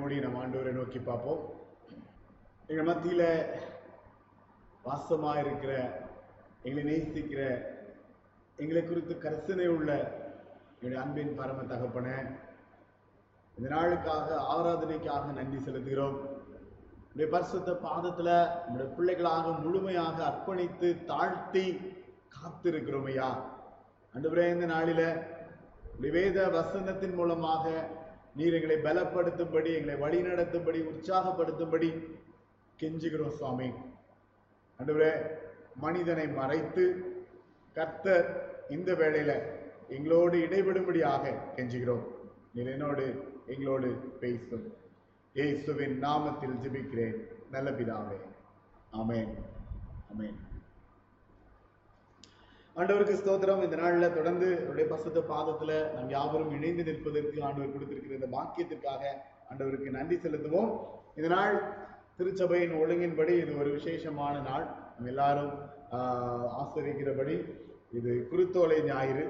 தாழ்த்தி மூடி நம் ஆண்டவரை நோக்கி பார்ப்போம். எங்கள் மத்தியில வாசமா இருக்கிற எங்களை நேசிக்கிற எங்களை குறித்து கரிசனை உள்ள எங்களுடைய அன்பின் பரம தகப்பன இந்த நாளுக்காக ஆராதனைக்காக நன்றி செலுத்துகிறோம். உடைய பரிசுத்த பாதத்துல நம்முடைய பிள்ளைகளாக முழுமையாக அர்ப்பணித்து தாழ்த்தி காத்திருக்கிறோம் ஐயா. அன்றுவரே இந்த நாளில வேத வசனத்தின் மூலமாக நீர் எங்களை பலப்படுத்தும்படி எங்களை வழிநடத்தும்படி உற்சாகப்படுத்தும்படி கெஞ்சுகிறோம் சுவாமி. அன்றுவரே மனிதனை மறைத்து கர்த்தர் இந்த வேளையில எங்களோடு இடைபெடும்படியாக கெஞ்சுகிறோம். நீர் என்னோடு எங்களோடு பேசும். ஏசுவின் நாமத்தில் ஜெபிக்கிறேன். நல்ல பிதாவே. அமேன் அமேன் ஆண்டவருக்கு ஸ்தோத்திரம். இந்த நாளில் தொடர்ந்து அவருடைய பசுத்த பாதத்தில் நம் யாவரும் இணைந்து நிற்பதற்கு ஆண்டவர் கொடுத்திருக்கிற இந்த பாக்கியத்திற்காக ஆண்டவருக்கு நன்றி செலுத்துவோம். இந்த நாள் திருச்சபையின் ஒழுங்கின்படி இது ஒரு விசேஷமான நாள். நம்ம எல்லாரும் ஆஹ், ஆசிரிக்கிறபடி இது குருத்தோலை ஞாயிறு.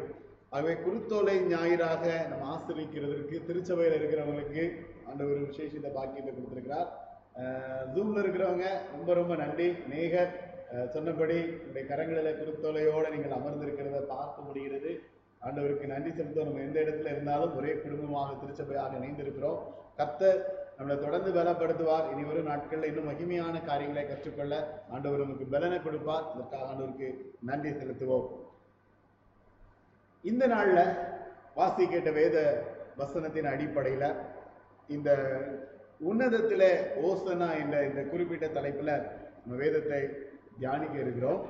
ஆகவே குருத்தோலை ஞாயிறாக நம்ம ஆசிரிக்கிறதற்கு திருச்சபையில் இருக்கிறவங்களுக்கு ஆண்டவர் ஒரு விசேஷத்தை பாக்கியத்தை கொடுத்துருக்கிறார். ஜூமில் இருக்கிறவங்க ரொம்ப ரொம்ப நன்றி. நேகர் சொன்னபடி உங்களுடைய கரங்களில் குறுத்தொலையோடு நீங்கள் அமர்ந்திருக்கிறத பார்க்க முடிகிறது. ஆண்டவருக்கு நன்றி செலுத்த நம்ம எந்த இடத்துல இருந்தாலும் ஒரே குடும்பமாக திருச்சபையாக இணைந்திருக்கிறோம். கத்த நம்மளை தொடர்ந்து பலப்படுத்துவார். இனி வரும் நாட்களில் இன்னும் மகிமையான காரியங்களை கற்றுக்கொள்ள ஆண்டவர் நமக்கு பலனை கொடுப்பார். அதற்காக ஆண்டவருக்கு நன்றி செலுத்துவோம். இந்த நாளில் வாசி கேட்ட வேத வசனத்தின் அடிப்படையில இந்த உன்னதத்தில் ஓசனா என்ற இந்த குறிப்பிட்ட தலைப்பில் நம்ம வேதத்தை தியானிக்க இருக்கிறோம்.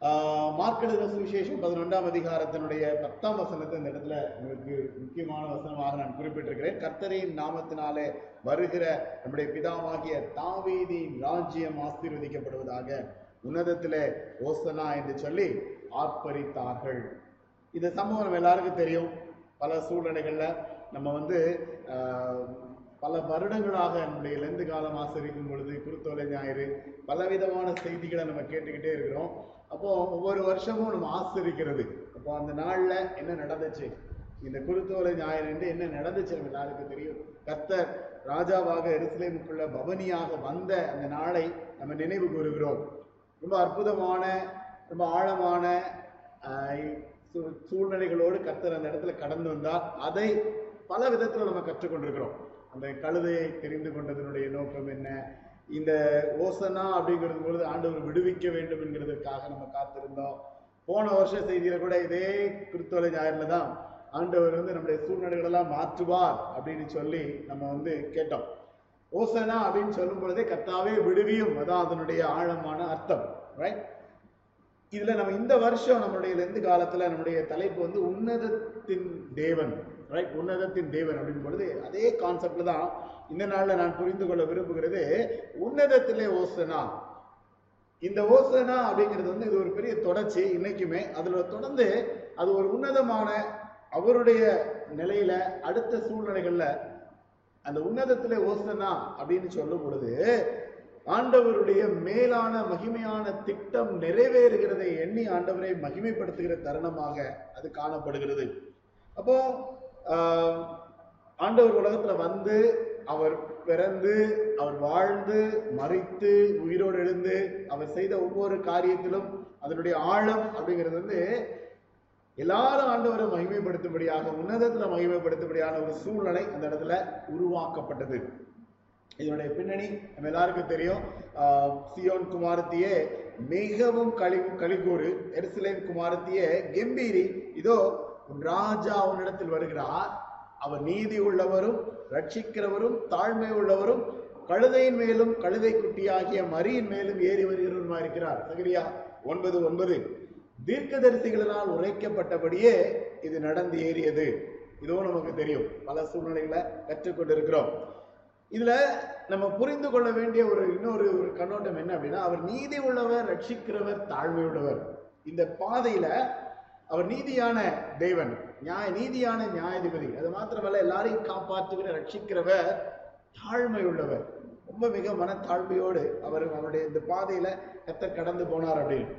ஆஹ் விசேஷம் சுவிசேஷம் பதினொன்றாம் அதிகாரத்தினுடைய பத்தாம் வசனத்தை இந்த இடத்துல உங்களுக்கு முக்கியமான வசனமாக நான் குறிப்பிட்டிருக்கிறேன். கர்த்தரின் நாமத்தினாலே வருகிற நம்முடைய பிதாவாகிய தாவீதியின் ராஜ்யம் ஆசீர்வதிக்கப்படுவதாக உன்னதத்திலே ஓசனா என்று சொல்லி ஆர்ப்பரித்தார்கள். இந்த சம்பவம் நம்ம எல்லாருக்கும் தெரியும். பல சூழ்நிலைகளில் நம்ம வந்து பல வருடங்களாக நம்முடைய லெந்து காலம் ஆசிரிக்கும் பொழுது குருத்தோலை ஞாயிறு பலவிதமான செய்திகளை நம்ம கேட்டுக்கிட்டே இருக்கிறோம். அப்போ ஒவ்வொரு வருஷமும் நம்ம ஆசிரிக்கிறது. அப்போ அந்த நாளில் என்ன நடந்துச்சு? இந்த குருத்தோலை ஞாயிறு என்ன நடந்துச்சு நம்ம எல்லாருக்கும் தெரியும். கத்தர் ராஜாவாக எருசலேமுக்குள்ள பவனியாக வந்த அந்த நாளை நம்ம நினைவு கூறுகிறோம். ரொம்ப அற்புதமான ரொம்ப ஆழமான சூ- சூழ்நிலைகளோடு கத்தர் அந்த இடத்துல கடந்து வந்தார். அதை பல விதத்தில் நம்ம கற்றுக்கொண்டிருக்கிறோம். அந்த கழுதையை தெரிந்து கொண்டதனுடைய நோக்கம் என்ன? இந்த ஓசனா அப்படிங்கிறது பொழுது ஆண்டவர் விடுவிக்க வேண்டும் என்கிறதுக்காக நம்ம காத்திருந்தோம். போன வருஷ செய்தியில கூட இதே கிறிஸ்தவ ஞாயிறில் தான் ஆண்டவர் வந்து நம்முடைய சூழ்நிலைகளெல்லாம் மாற்றுவார் அப்படின்னு சொல்லி நம்ம வந்து கேட்டோம். ஓசனா அப்படின்னு சொல்லும் பொழுதே கர்த்தாவே விடுவியும். அதான் அதனுடைய ஆழமான அர்த்தம். ரைட் இதுல நம்ம இந்த வருஷம் நம்மளுடைய லெந்து காலத்துல நம்முடைய தலைப்பு வந்து உன்னதத்தின் தேவன். ரைட் உன்னதத்தின் தேவன் அப்படின்னு பொழுது அதே கான்செப்டில் தான் இந்த நாளில் நான் புரிந்து கொள்ள விரும்புகிறது. உன்னதத்திலே ஓசனா. இந்த ஓசனா அப்படிங்கிறது வந்து இது ஒரு பெரிய தொடர்ச்சி இன்னைக்குமே. அதில் தொடர்ந்து அது ஒரு உன்னதமான அவருடைய நிலையில அடுத்த சூழ்நிலைகளில் அந்த உன்னதத்திலே ஓசனா அப்படின்னு சொல்லும் பொழுது ஆண்டவருடைய மேலான மகிமையான திட்டம் நிறைவேறுகிறதை எண்ணி ஆண்டவரை மகிமைப்படுத்துகிற தருணமாக அது காணப்படுகிறது. அப்போ ஆண்டவர் உலகத்துல வந்து அவர் பிறந்து அவர் வாழ்ந்து மறித்து உயிரோடு எழுந்து அவர் செய்த ஒவ்வொரு காரியத்திலும் அதனுடைய ஆழம் அப்படிங்கிறது வந்து எல்லாரும் ஆண்டவரை மகிமைப்படுத்தும்படியாக உன்னதத்துல மகிமைப்படுத்தும்படியான ஒரு சூழ்நிலை அந்த இடத்துல உருவாக்கப்பட்டது. இதனுடைய பின்னணி நம்ம எல்லாருக்கும் தெரியும். சியோன் குமாரத்தியே மிகவும் கழி கழிகூறு எருசலேம் குமாரத்தியே கெம்பீரி இதோ உன் ராஜா உன்னிடத்தில் வருகிறார். அவர் நீதி உள்ளவரும் ரட்சிக்கிறவரும் தாழ்மை உள்ளவரும் கழுதையின் மேலும் கழுதை குட்டியாகிய மரியின் மேலும் ஏறி வருகிறவருமா இருக்கிறார். சகரியா ஒன்பது ஒன்பது. தீர்க்கதரிசிகளினால் உரைக்கப்பட்டபடியே இது நடந்து ஏறியது. இதுவும் நமக்கு தெரியும் பல சூழ்நிலைகளை கற்றுக்கொண்டிருக்கிறோம் இதுல நம்ம புரிந்து கொள்ள வேண்டிய ஒரு இன்னொரு ஒரு கண்ணோட்டம் என்ன அப்படின்னா அவர் நீதி உள்ளவர் ரட்சிக்கிறவர் தாழ்மையுள்ளவர் இந்த பாதையில அவர் நீதியான தேவன் நியாய நீதியான நியாயாதிபதி. அது மாத்திரமல்ல எல்லாரையும் காப்பாற்றுகிற ரட்சிக்கிறவர் தாழ்மை உள்ளவர் ரொம்ப மிக மனத்தாழ்மையோடு அவர் அவருடைய இந்த பாதையில எத்த கடந்து போனார் அப்படின்னு.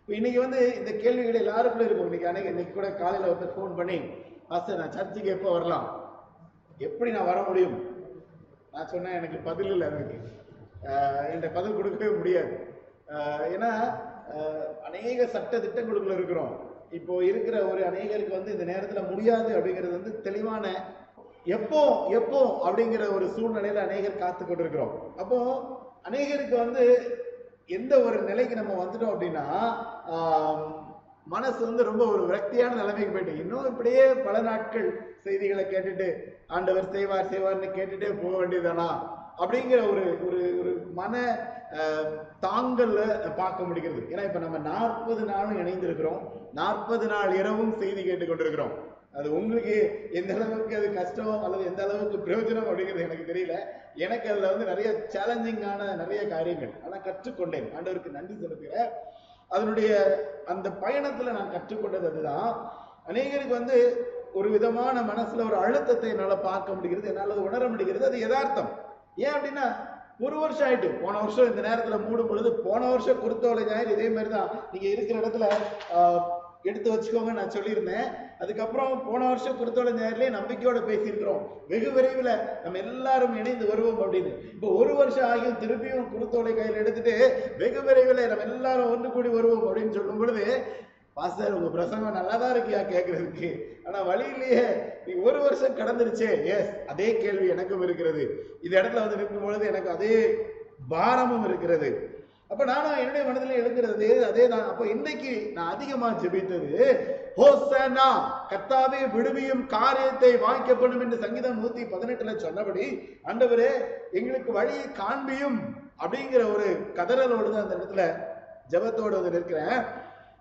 இப்போ இன்னைக்கு வந்து இந்த கேள்விகள் எல்லாருக்குள்ள இருக்கும். இன்னைக்கு அன்னைக்கு இன்னைக்கு கூட காலையில ஒருத்தர் ஃபோன் பண்ணி பாஸ்டர் நான் சர்ச்சுக்கு எப்போ வரலாம்? எப்படி நான் வர முடியும்? நான் சொன்னேன் எனக்கு பதில் இல்லை அதுக்கு என்ற என்கிட்ட பதில் கொடுக்கவே முடியாது. ஏன்னா அநேக சட்ட திட்டங்களுக்குள்ள இருக்கிறோம். இப்போ இருக்கிற ஒரு அநேகருக்கு வந்து இந்த நேரத்தில் முடியாது அப்படிங்கிறது வந்து தெளிவான எப்போ எப்போ அப்படிங்கிற ஒரு சூழ்நிலையில் அநேகர் காத்து கொண்டிருக்கிறோம். அப்போ அநேகருக்கு வந்து எந்த ஒரு நிலைக்கு நம்ம வந்துட்டோம் அப்படின்னா மனசு வந்து ரொம்ப ஒரு விரக்தியான நிலைமைக்கு போயிட்டு இன்னும் இப்படியே பல நாட்கள் செய்திகளை கேட்டுட்டு ஆண்டவர் செய்வார் செய்வார்னு கேட்டுட்டே போக வேண்டியதானா அப்படிங்கிற ஒரு ஒரு ஒரு மன தாங்கல்ல பார்க்க முடிகிறது. ஏன்னா இப்ப நம்ம நாற்பது நாளும் இணைந்திருக்கிறோம். நாற்பது நாள் இரவும் செய்தி கேட்டு கொண்டிருக்கிறோம். அது உங்களுக்கு எந்த அளவுக்கு அது கஷ்டம் அல்லது எந்த அளவுக்கு பிரயோஜனம் அப்படிங்கிறது எனக்கு தெரியல. எனக்கு அதுல வந்து நிறைய சேலஞ்சிங்கான நிறைய காரியங்கள். ஆனா கற்றுக்கொண்டேன். ஆண்டவருக்கு நன்றி செலுத்துகிறேன். அதனுடைய அந்த பயணத்துல நான் கற்றுக்கொண்டது அதுதான். அநேகருக்கு வந்து ஒரு விதமான மனசுல ஒரு அழுத்தத்தை என்னால் பார்க்க முடிகிறது என்னால் உணர முடிகிறது. அது யதார்த்தம். ஏன் அப்படின்னா ஒரு வருஷம் ஆயிட்டு போன வருஷம் இந்த நேரத்தில் மூடும் பொழுது போன வருஷம் குருத்தோலை ஞாயிறு இதே மாதிரி தான் நீங்கள் இருக்கிற இடத்துல எடுத்து வச்சுக்கோங்க நான் சொல்லியிருந்தேன். அதுக்கப்புறம் போன வருஷம் குருத்தோலை ஞாயிறுலயே நம்பிக்கையோட பேசியிருக்கிறோம். வெகு விரைவில் நம்ம எல்லாரும் இணைந்து வருவோம் அப்படின்னு. இப்போ ஒரு வருஷம் ஆகியும் திருப்பியும் குருத்தோலை கையில் எடுத்துட்டு வெகு விரைவில் நம்ம எல்லாரும் ஒன்று கூடி வருவோம் அப்படின்னு சொல்லும் பொழுது பாஸ்டர் உங்க பிரசங்கம் நல்லா தான் இருக்கியா கேட்கறதுக்கு ஆனா வழி இல்லையே. நீ ஒரு வருஷம் கடந்துருச்சே. எஸ் அதே கேள்வி எனக்கும் இருக்கிறது. இந்த இடத்துல வந்து நிற்கும் பொழுது எனக்கு அதே பாரமும் இருக்கிறது. அப்ப நானும் என்னுடைய மனதில் எழுக்கிறது அதே தான். அப்ப இன்னைக்கு நான் அதிகமா ஜெபித்தது ஹோசனா கத்தாவே விடுவியும் காரியத்தை வாய்க்கப்படும் என்று சங்கீதம் நூத்தி பதினெட்டுல சொன்னபடி ஆண்டவரே எங்களுக்கு வழியை காண்பியும் அப்படிங்கிற ஒரு கதறலோடு தான் அந்த இடத்துல ஜெபத்தோடு வந்து நிற்கிறேன்.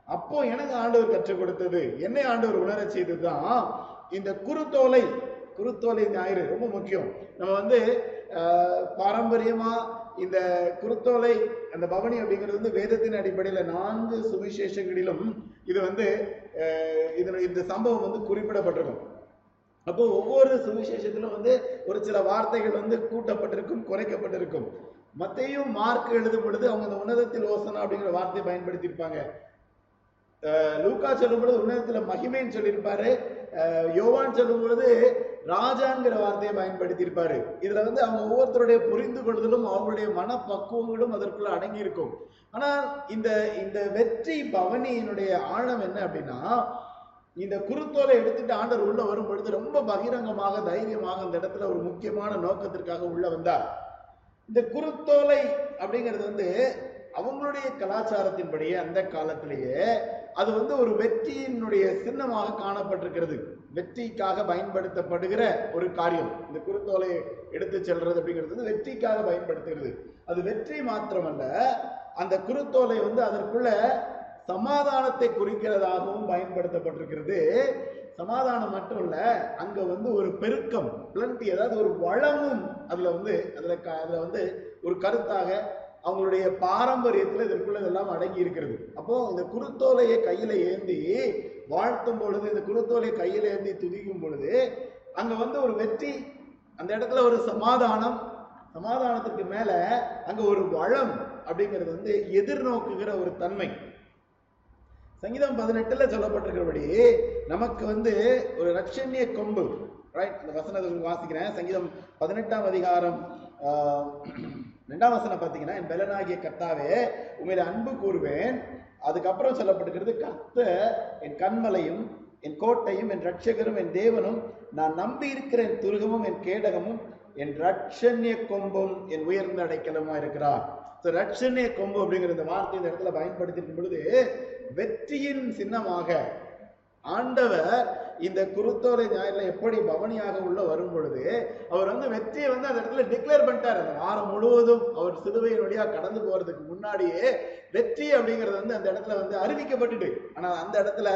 அப்போ எனக்கு ஆண்டவர் கற்றுக் கொடுத்தது. என்னை ஆண்டவர் உணர செய்ததுதான். இந்த குருத்தோலை குருத்தோலை ஞாயிறு ரொம்ப முக்கியம். நம்ம வந்து ஆஹ், பாரம்பரியமா இந்த குருத்தோலை அந்த பவனி அப்படிங்கிறது வந்து வேதத்தின் அடிப்படையில நான்கு சுவிசேஷங்களிலும் இது வந்து ஆஹ், இந்த சம்பவம் வந்து குறிப்பிடப்பட்டிருக்கும். அப்போ ஒவ்வொரு சுவிசேஷத்திலும் வந்து ஒரு சில வார்த்தைகள் வந்து கூட்டப்பட்டிருக்கும் குறைக்கப்பட்டிருக்கும். மத்தையும் மார்க் எழுதும் பொழுது அவங்க அந்த உன்னதத்தில் ஓசனா அப்படிங்கிற வார்த்தையை பயன்படுத்தியிருப்பாங்க. லூக்கா சொல்லும் பொழுது உன்னதத்துல மகிமைன்னு சொல்லியிருப்பாரு. யோவான் சொல்லும் பொழுது ராஜாங்கிற வார்த்தையை பயன்படுத்தியிருப்பாரு. இதுல வந்து அவங்க ஒவ்வொருத்தருடைய புரிந்து கொள்ளுதலும் அவங்களுடைய மனப்பக்குவங்களும் அதற்குள்ள அடங்கி இருக்கும் ஆனால் இந்த இந்த வெற்றி பவனியினுடைய ஆழம் என்ன அப்படின்னா இந்த குருத்தோலை எடுத்துட்டு ஆண்டவர் உள்ள வரும் பொழுது ரொம்ப பகிரங்கமாக தைரியமாக அந்த இடத்துல ஒரு முக்கியமான நோக்கத்திற்காக உள்ள வந்தார். இந்த குருத்தோலை அப்படிங்கிறது வந்து அவங்களுடைய கலாச்சாரத்தின்படியே அந்த காலத்திலேயே அது வந்து ஒரு வெற்றியினுடைய சின்னமாக காணப்பட்டிருக்கிறது. வெற்றிக்காக பயன்படுத்தப்படுகிற ஒரு காரியம். இந்த குருத்தோலை எடுத்து செல்றது அப்படிங்கிறது வந்து வெற்றிக்காக பயன்படுத்துகிறது. அது வெற்றி மாத்திரமல்ல அந்த குருத்தோலை வந்து அதற்குள்ள சமாதானத்தை குறிக்கிறதாகவும் பயன்படுத்தப்பட்டிருக்கிறது. சமாதானம் மட்டும் இல்ல அங்க வந்து ஒரு பெருக்கம் பிளண்டி அதாவது ஒரு வளமும் அதுல வந்து அதுல க- அதுல வந்து ஒரு கருத்தாக அவங்களுடைய பாரம்பரியத்தில் இதற்குள்ள இதெல்லாம் அடங்கி இருக்கிறது. அப்போ இந்த குருத்தோலையை கையில ஏந்தி வாழ்த்தும் பொழுது இந்த குருத்தோலையை கையில ஏந்தி துதிக்கும் பொழுது அங்க வந்து ஒரு வெற்றி அந்த இடத்துல ஒரு சமாதானம் சமாதானத்துக்கு மேல அங்க ஒரு வளம் அப்படிங்கிறது வந்து எதிர்நோக்குகிற ஒரு தன்மை. சங்கீதம் பதினெட்டுல சொல்லப்பட்டிருக்கிறபடி நமக்கு வந்து ஒரு ரட்சண்ய கொம்பு ரைட் அந்த வசனத்தை வாசிக்கிறேன். சங்கீதம் பதினெட்டாம் அதிகாரம் ஆஹ், ரெண்டாம் வசனம் பார்த்தீங்கன்னா என் பலனாகிய கர்த்தாவே உங்களை அன்பு கூறுவேன். அதுக்கப்புறம் சொல்லப்பட்டுக்கிறது கர்த்த என் கண்மலையும் என் கோட்டையும் என் ரட்சகரும் என் தேவனும் நான் நம்பி இருக்கிற என் துருகமும் என் கேடகமும் என் ரட்சண்ய கொம்பும் என் உயர்ந்த அடைக்கலமா இருக்கிறார். ஸோ ரட்சண்ய கொம்பு அப்படிங்கிற இந்த வார்த்தை இந்த இடத்துல பயன்படுத்தியிருக்கும் பொழுது வெற்றியின் சின்னமாக ஆண்டவர் இந்த குருத்தோலை ஞாயிறுல எப்படி பவனியாக உள்ள வரும் பொழுது அவர் வந்து வெற்றியை வந்து அந்த இடத்துல டிக்ளேர் பண்ணிட்டார். அந்த வாரம் முழுவதும் அவர் சிலுவையின் வழியா கடந்து போறதுக்கு முன்னாடியே வெற்றி அப்படிங்கிறது வந்து அந்த இடத்துல வந்து அறிவிக்கப்பட்டுட்டு. ஆனால் அந்த இடத்துல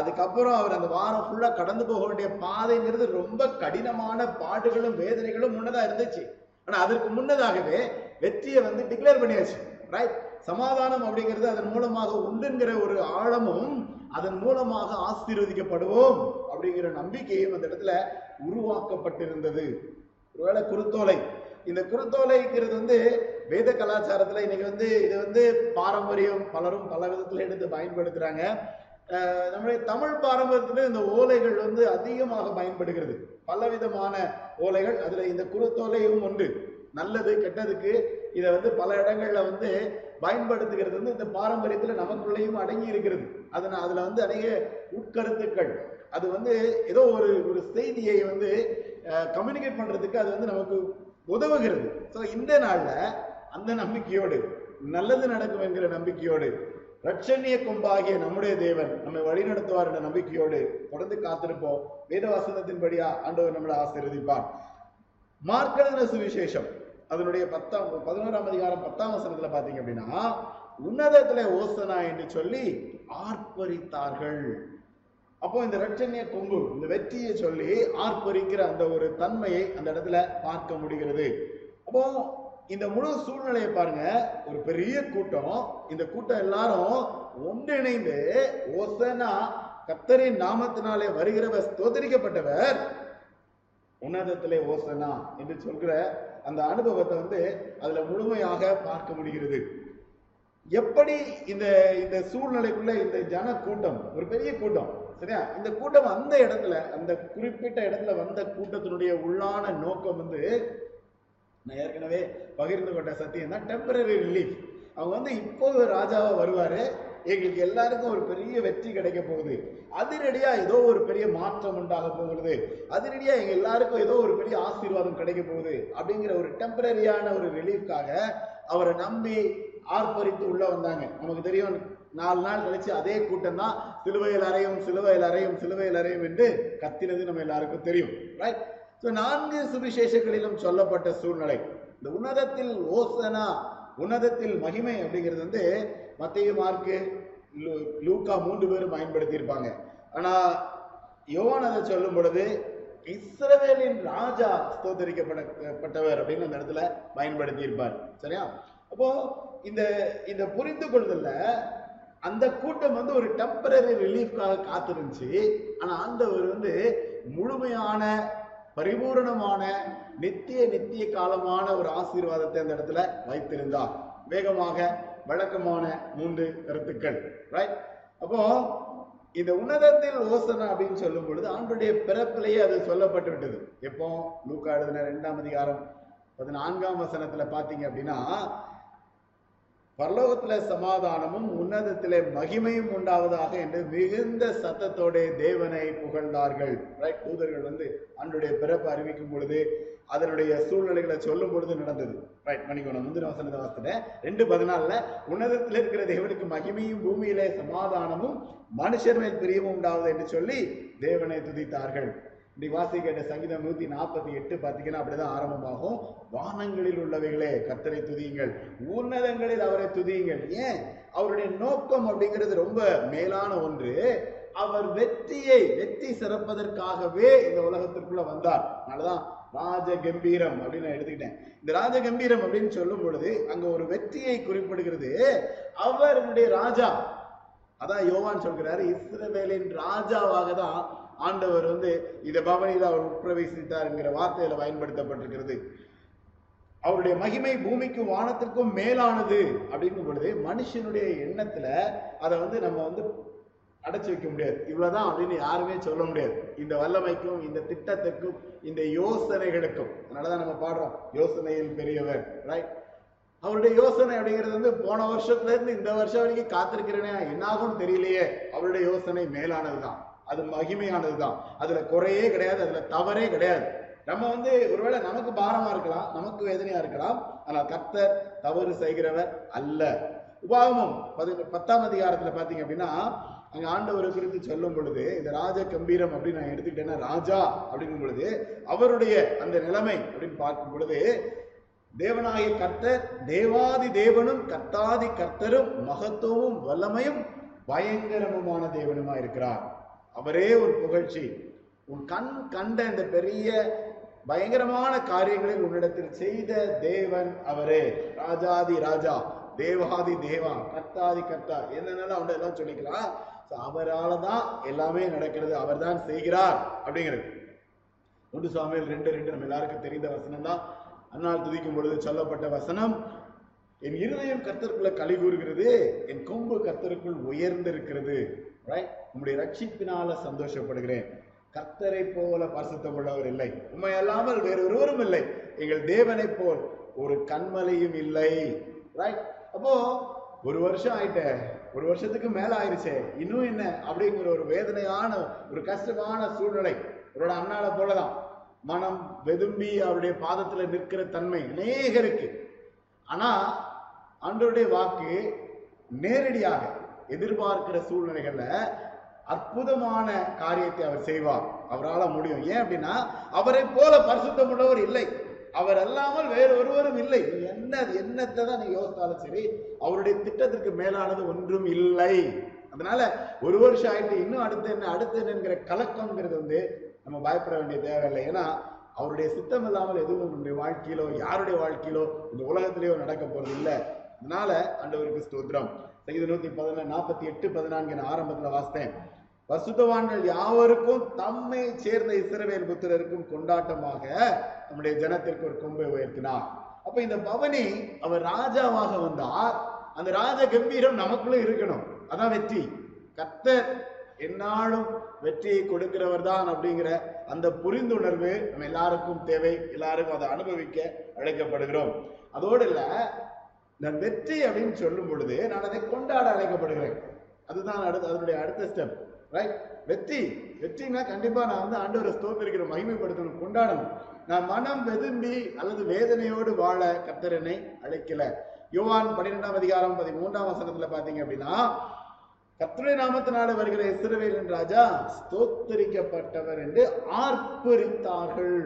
அதுக்கப்புறம் அவர் அந்த வாரம் ஃபுல்லா கடந்து போக வேண்டிய பாதைங்கிறது ரொம்ப கடினமான பாடுகளும் வேதனைகளும் முன்னதா இருந்துச்சு. ஆனா அதற்கு முன்னதாகவே வெற்றியை வந்து டிக்ளேர் பண்ணியாச்சு. ரைட் சமாதானம் அப்படிங்கிறது அதன் மூலமாக உண்டுங்கிற ஒரு ஆழமும் அதன் மூலமாக ஆசீர்வதிக்கப்படுவோம் அப்படிங்கிற நம்பிக்கையும் அந்த இடத்துல உருவாக்கப்பட்டிருந்தது. ஒருவேளை குருத்தோலை. இந்த குருத்தோலைங்கிறது வந்து வேத கலாச்சாரத்துல இன்னைக்கு வந்து இது வந்து பாரம்பரியம் பலரும் பல விதத்துல எடுத்து பயன்படுத்துறாங்க. நம்முடைய தமிழ் பாரம்பரியத்துல இந்த ஓலைகள் வந்து அதிகமாக பயன்படுகிறது. பலவிதமான ஓலைகள் அதுல இந்த குருத்தோலையும் உண்டு. நல்லது கெட்டதுக்கு இதை வந்து பல இடங்கள்ல வந்து பயன்படுத்துகிறது வந்து இந்த பாரம்பரியத்துல நமக்குள்ளேயும் அடங்கி இருக்கிறது. அதனால அதில் வந்து அநேக உட்கருத்துக்கள். அது வந்து ஏதோ ஒரு ஒரு செய்தியை வந்து கம்யூனிகேட் பண்ணுறதுக்கு அது வந்து நமக்கு உதவுகிறது. ஸோ இந்த நாளில் அந்த நம்பிக்கையோடு நல்லது நடக்கும் என்கிற நம்பிக்கையோடு ரட்சணிய கொம்பாகிய நம்முடைய தேவன் நம்மை வழிநடத்துவார் என்ற நம்பிக்கையோடு தொடர்ந்து காத்திருப்போம். வேத வசனத்தின்படியா ஆண்டவர் நம்மளை ஆசீர்வதிப்பார். மார்க்கெழுதின சுவிசேஷம் அதனுடைய பத்தாம் பதினோராம் அதிகாரம் பத்தாம் வசனத்துல பாத்தீங்க அப்படின்னா உன்னதத்துல ஓசனா என்று சொல்லி ஆர்ப்பரித்தார்கள். அப்போ இந்த ரட்சணிய கொம்பு இந்த வெற்றியை சொல்லி ஆர்ப்பரிக்கிற அந்த ஒரு தன்மையை அந்த இடத்துல பார்க்க முடிகிறது. அப்போ இந்த முழு சூழ்நிலையை பாருங்க ஒரு பெரிய கூட்டம். இந்த கூட்டம் எல்லாரும் ஒன்றிணைந்து ஓசனா கத்தரின் நாமத்தினாலே வருகிறவர் ஸ்தோதரிக்கப்பட்டவர் உன்னதத்திலே ஓசனா என்று சொல்கிற அந்த அனுபவத்தை வந்து அதுல முழுமையாக பார்க்க முடிகிறது. எப்படி இந்த இந்த சூழ்நிலைக்குள்ள இந்த ஜன கூட்டம் ஒரு பெரிய கூட்டம் சரியா? இந்த கூட்டம் அந்த இடத்துல அந்த குறிப்பிட்ட இடத்துல வந்த கூட்டத்தினுடைய உள்ளான நோக்கம் வந்து நான் ஏற்கனவே பகிர்ந்து கொண்ட சத்தியம் தான் டெம்பரரி ரிலீஃப் அவங்க வந்து இப்போ ராஜாவா வருவாரு. எங்களுக்கு எல்லாருக்கும் ஒரு பெரிய வெற்றி கிடைக்க போகுது. அதிரடியா ஏதோ ஒரு பெரிய மாற்றம் உண்டாக போகிறது. அதிரடியா எங்க எல்லாருக்கும் ஏதோ ஒரு பெரிய ஆசீர்வாதம் கிடைக்க போகுது. அப்படிங்கிற ஒரு டெம்பரரியான ஒரு ரிலீஃப்காக அவரை நம்பி ஆர்ப்பரித்து உள்ள வந்தாங்க. நமக்கு தெரியும் நாலு நாள் கழிச்சு அதே கூட்டம் தான் சிலுவையில் அறையும் சிலுவையில் அறையும் சிலுவையில் அறையும் என்று கத்தினது நம்ம எல்லாருக்கும் தெரியும். ரைட் ஸோ நான்கு சுவிசேஷங்களிலும் சொல்லப்பட்ட சூழ்நிலை. இந்த உன்னதத்தில் ஓசனா உன்னதத்தில் மகிமை அப்படிங்கிறது வந்து மத்திய மார்க்கு லூக்கா மூன்று பேரும் பயன்படுத்தியிருப்பாங்க. ஆனால் யோவான் அதை சொல்லும் பொழுது இஸ்ரவேலின் ராஜா ஸ்தோத்தரிக்கப்படப்பட்டவர் அப்படின்னு அந்த இடத்துல பயன்படுத்தியிருப்பார். சரியா? அப்போ இந்த இந்த புரிந்து கொள்தல்ல அந்த கூட்டம் வந்து ஒரு டெம்பரரி ரிலீஃப்காக காத்திருந்துச்சு. ஆனா ஆண்டவர் வந்து முழுமையான பரிபூரணமான நித்திய நித்திய காலமான ஒரு ஆசீர்வாதத்தை அந்த இடத்துல வைத்திருந்தார். வேகமாக வழக்கமான மூன்று கருத்துக்கள். ரைட் அப்போ இந்த உன்னதத்தில் ஓசனா அப்படின்னு சொல்லும் பொழுது ஆண்டுடைய பிறப்பிலேயே அது சொல்லப்பட்டு விட்டது எப்போ? லூக்கா எழுதின ரெண்டாம் அதிகாரம் பதினான்காம் வசனத்துல பாத்தீங்க அப்படின்னா பரலோகத்தில் சமாதானமும் உன்னதத்திலே மகிமையும் உண்டாவதாக என்று மிகுந்த சத்தத்தோட தேவனை புகழ்ந்தார்கள். ரைட் தூதர்கள் வந்து அன்றைய பிறப்பு அறிவிக்கும் பொழுது அதனுடைய சூழ்நிலைகளை சொல்லும் பொழுது நடந்தது. ரைட் மணிக்கோணம் முந்தின வசனத்தை வாசித்தேன். ரெண்டு பதினாலில் உன்னதத்தில் இருக்கிற தேவனுக்கு மகிமையும் பூமியிலே சமாதானமும் மனுஷர் மேல் பிரியமும் உண்டாவது என்று சொல்லி தேவனை துதித்தார்கள். இப்படி வாசி கேட்ட சங்கீதம் நூத்தி நாற்பத்தி எட்டு பார்த்தீங்கன்னா அப்படிதான் ஆரம்பமாகும். வானங்களில் உள்ளவைகளே கத்தரை துதியுங்கள். உன்னதங்களில் அவரை துதியுங்கள். ஏன்? அவருடைய நோக்கம் அப்படிங்கிறது ரொம்ப மேலான ஒன்று. அவர் வெற்றியை வெற்றி சிறப்பதற்காகவே இந்த உலகத்திற்குள்ள வந்தார். அதனாலதான் ராஜ கம்பீரம் அப்படின்னு நான் எடுத்துக்கிட்டேன். இந்த ராஜ கம்பீரம் அப்படின்னு சொல்லும் பொழுது அங்க ஒரு வெற்றியை குறிப்பிடுகிறது. அவருடைய ராஜா அதான் யோவான் சொல்கிறாரு இஸ்ரவேலின் ராஜாவாக தான் ஆண்டவர் வந்து இதை பவனியில் அவர் உட்பிரவேசித்தார்ங்கிற வார்த்தையில பயன்படுத்தப்பட்டிருக்கிறது. அவருடைய மகிமை பூமிக்கும் வானத்திற்கும் மேலானது அப்படிங்கும் பொழுது மனுஷனுடைய எண்ணத்துல அதை வந்து நம்ம வந்து அடைச்சி வைக்க முடியாது. இவ்வளவுதான் அப்படின்னு யாருமே சொல்ல முடியாது. இந்த வல்லமைக்கும் இந்த திட்டத்திற்கும் இந்த யோசனைகளுக்கும். அதனாலதான் நம்ம பாடுறோம் யோசனையில் பெரியவர் ரைட் அவருடைய யோசனை அப்படிங்கிறது வந்து போன வருஷத்துல இருந்து இந்த வருஷம் வரைக்கும் காத்திருக்கிறேனே என்னாகும்னு தெரியலையே. அவருடைய யோசனை மேலானதுதான். அது மகிமையானது தான். அதுல குறையே கிடையாது அதுல தவறே கிடையாது. நம்ம வந்து ஒருவேளை நமக்கு பாரமா இருக்கலாம் நமக்கு வேதனையா இருக்கலாம் ஆனால் கர்த்தர் தவறு செய்கிறவர் அல்ல. உபாகமம் பதி பத்தாம் அதிகாரத்துல பாத்தீங்க அப்படின்னா அங்க ஆண்டவரை குறித்து சொல்லும் பொழுது இந்த ராஜ கம்பீரம் அப்படின்னு நான் எடுத்துக்கிட்டேன்னா ராஜா அப்படிங்கும் பொழுது அவருடைய அந்த நிலைமை அப்படின்னு பார்க்கும் பொழுது தேவனாகிய கர்த்தர் தேவாதி தேவனும் கர்த்தாதி கர்த்தரும் மகத்துவமும் வல்லமையும் பயங்கரமுமான தேவனுமா இருக்கிறார் அவரே ஒரு புகழ்ச்சி. உன் கண் கண்ட இந்த பெரிய பயங்கரமான காரியங்களில் உன்னிடத்தில் செய்த தேவன் அவரே. ராஜாதி ராஜா தேவாதி தேவா கர்த்தாதி கர்த்தா என்னன்னாலும் அவன் எல்லாம் சொல்லிக்கலாம். அவரால் தான் எல்லாமே நடக்கிறது அவர்தான் செய்கிறார் அப்படிங்கிறது. ஒன்று சாமியில் ரெண்டு ரெண்டு நம்ம எல்லாருக்கும் தெரிந்த வசனம் தான் அன்னால் துதிக்கும் பொழுது சொல்லப்பட்ட வசனம் என் இருதயம் கர்த்தருக்குள்ள கழி கூறுகிறது என் கொம்பு கர்த்தருக்குள் உயர்ந்திருக்கிறது. ரைட் உங்களுடைய ரட்சிப்பினால சந்தோஷப்படுகிறேன். கத்தரை போல பரிசுத்தம் உள்ளவர் இல்லை. உண்மை அல்லாமல் வேறு ஒருவரும் இல்லை. எங்கள் தேவனை போல் ஒரு கண்மலையும் இல்லை. ரைட் அப்போ ஒரு வருஷம் ஆயிட்ட. ஒரு வருஷத்துக்கு மேல ஆயிடுச்சே இன்னும் என்ன? அப்படிங்கிற ஒரு வேதனையான ஒரு கஷ்டமான சூழ்நிலை. அவரோட அண்ணால போலதான். மனம் வெதும்பி அவருடைய பாதத்துல நிற்கிற தன்மை அநேகருக்கு. ஆனா ஆண்டவருடைய வாக்கு நேரடியாக எதிர்பார்க்கிற சூழ்நிலைகள்ல அற்புதமான காரியத்தை அவர் செய்வார். அவரால் முடியும். ஏன் அப்படின்னா அவரை போல பரிசுத்தம் உள்ளவர் இல்லை. அவர் அல்லாமல் வேறு ஒருவரும் இல்லை. என்ன என்னத்தை தான் நீ யோசித்தாலும் சரி அவருடைய திட்டத்திற்கு மேலானது ஒன்றும் இல்லை. அதனால ஒரு வருஷம் ஆயிட்டு இன்னும் அடுத்து என்ன அடுத்து என்னங்கிற கலக்கம்ங்கிறது வந்து நம்ம பயப்பட வேண்டிய தேவையில்லை. ஏன்னா அவருடைய சித்தம் இல்லாமல் எதுவும் நம்முடைய வாழ்க்கையிலோ யாருடைய வாழ்க்கையிலோ இந்த உலகத்திலேயோ நடக்க போறது இல்லை அதனால ஆண்டவருக்கு ஸ்தோத்திரம். சங்கீத நூத்தி பதினொன்று நாற்பத்தி எட்டு பதினான்கு நான் ஆரம்பத்தில் வாசித்தேன். பசுத்தவான்கள் யாவருக்கும் தம்மை சேர்ந்த இஸ்ரவேல் புத்திரருக்கும் கொண்டாட்டமாக நம்முடைய ஜனத்திற்கு ஒரு கொம்பை உயர்த்தினார். அப்ப இந்த பவனி அவர் ராஜாவாக வந்தார். அந்த ராஜ கம்பீரம் நமக்குள்ள இருக்கணும். அதான் வெற்றி. கர்த்தர் என்னாலும் வெற்றியை கொடுக்கிறவர் தான் அப்படிங்கிற அந்த புரிந்துணர்வு நம்ம எல்லாருக்கும் தேவை. எல்லாருக்கும் அதை அனுபவிக்க அழைக்கப்படுகிறோம். அதோடு இல்லை நான் வெற்றி அப்படின்னு சொல்லும் பொழுது நான் அதை கொண்டாட அழைக்கப்படுகிறேன். அதுதான் அடுத்த அதனுடைய அடுத்த ஸ்டெப் ரைட் வெற்றி. வெற்றினா கண்டிப்பா நான் வந்து ஆண்டவரை ஸ்தோத்திருக்கிற மகிமைப்படுத்தணும் கொண்டாடணும். நான் மனம் வெதும்பி அல்லது வேதனையோடு வாழ கத்தரனை அழைக்கல. யோவான் பன்னிரெண்டாம் அதிகாரம் பதிமூன்றாம் வசனத்துல பாத்தீங்க அப்படின்னா கத்துரை நாமத்தினால வருகிற இஸ்ரவேலின் ராஜா ஸ்தோத்தரிக்கப்பட்டவர் என்று ஆர்ப்பரித்தார்கள்.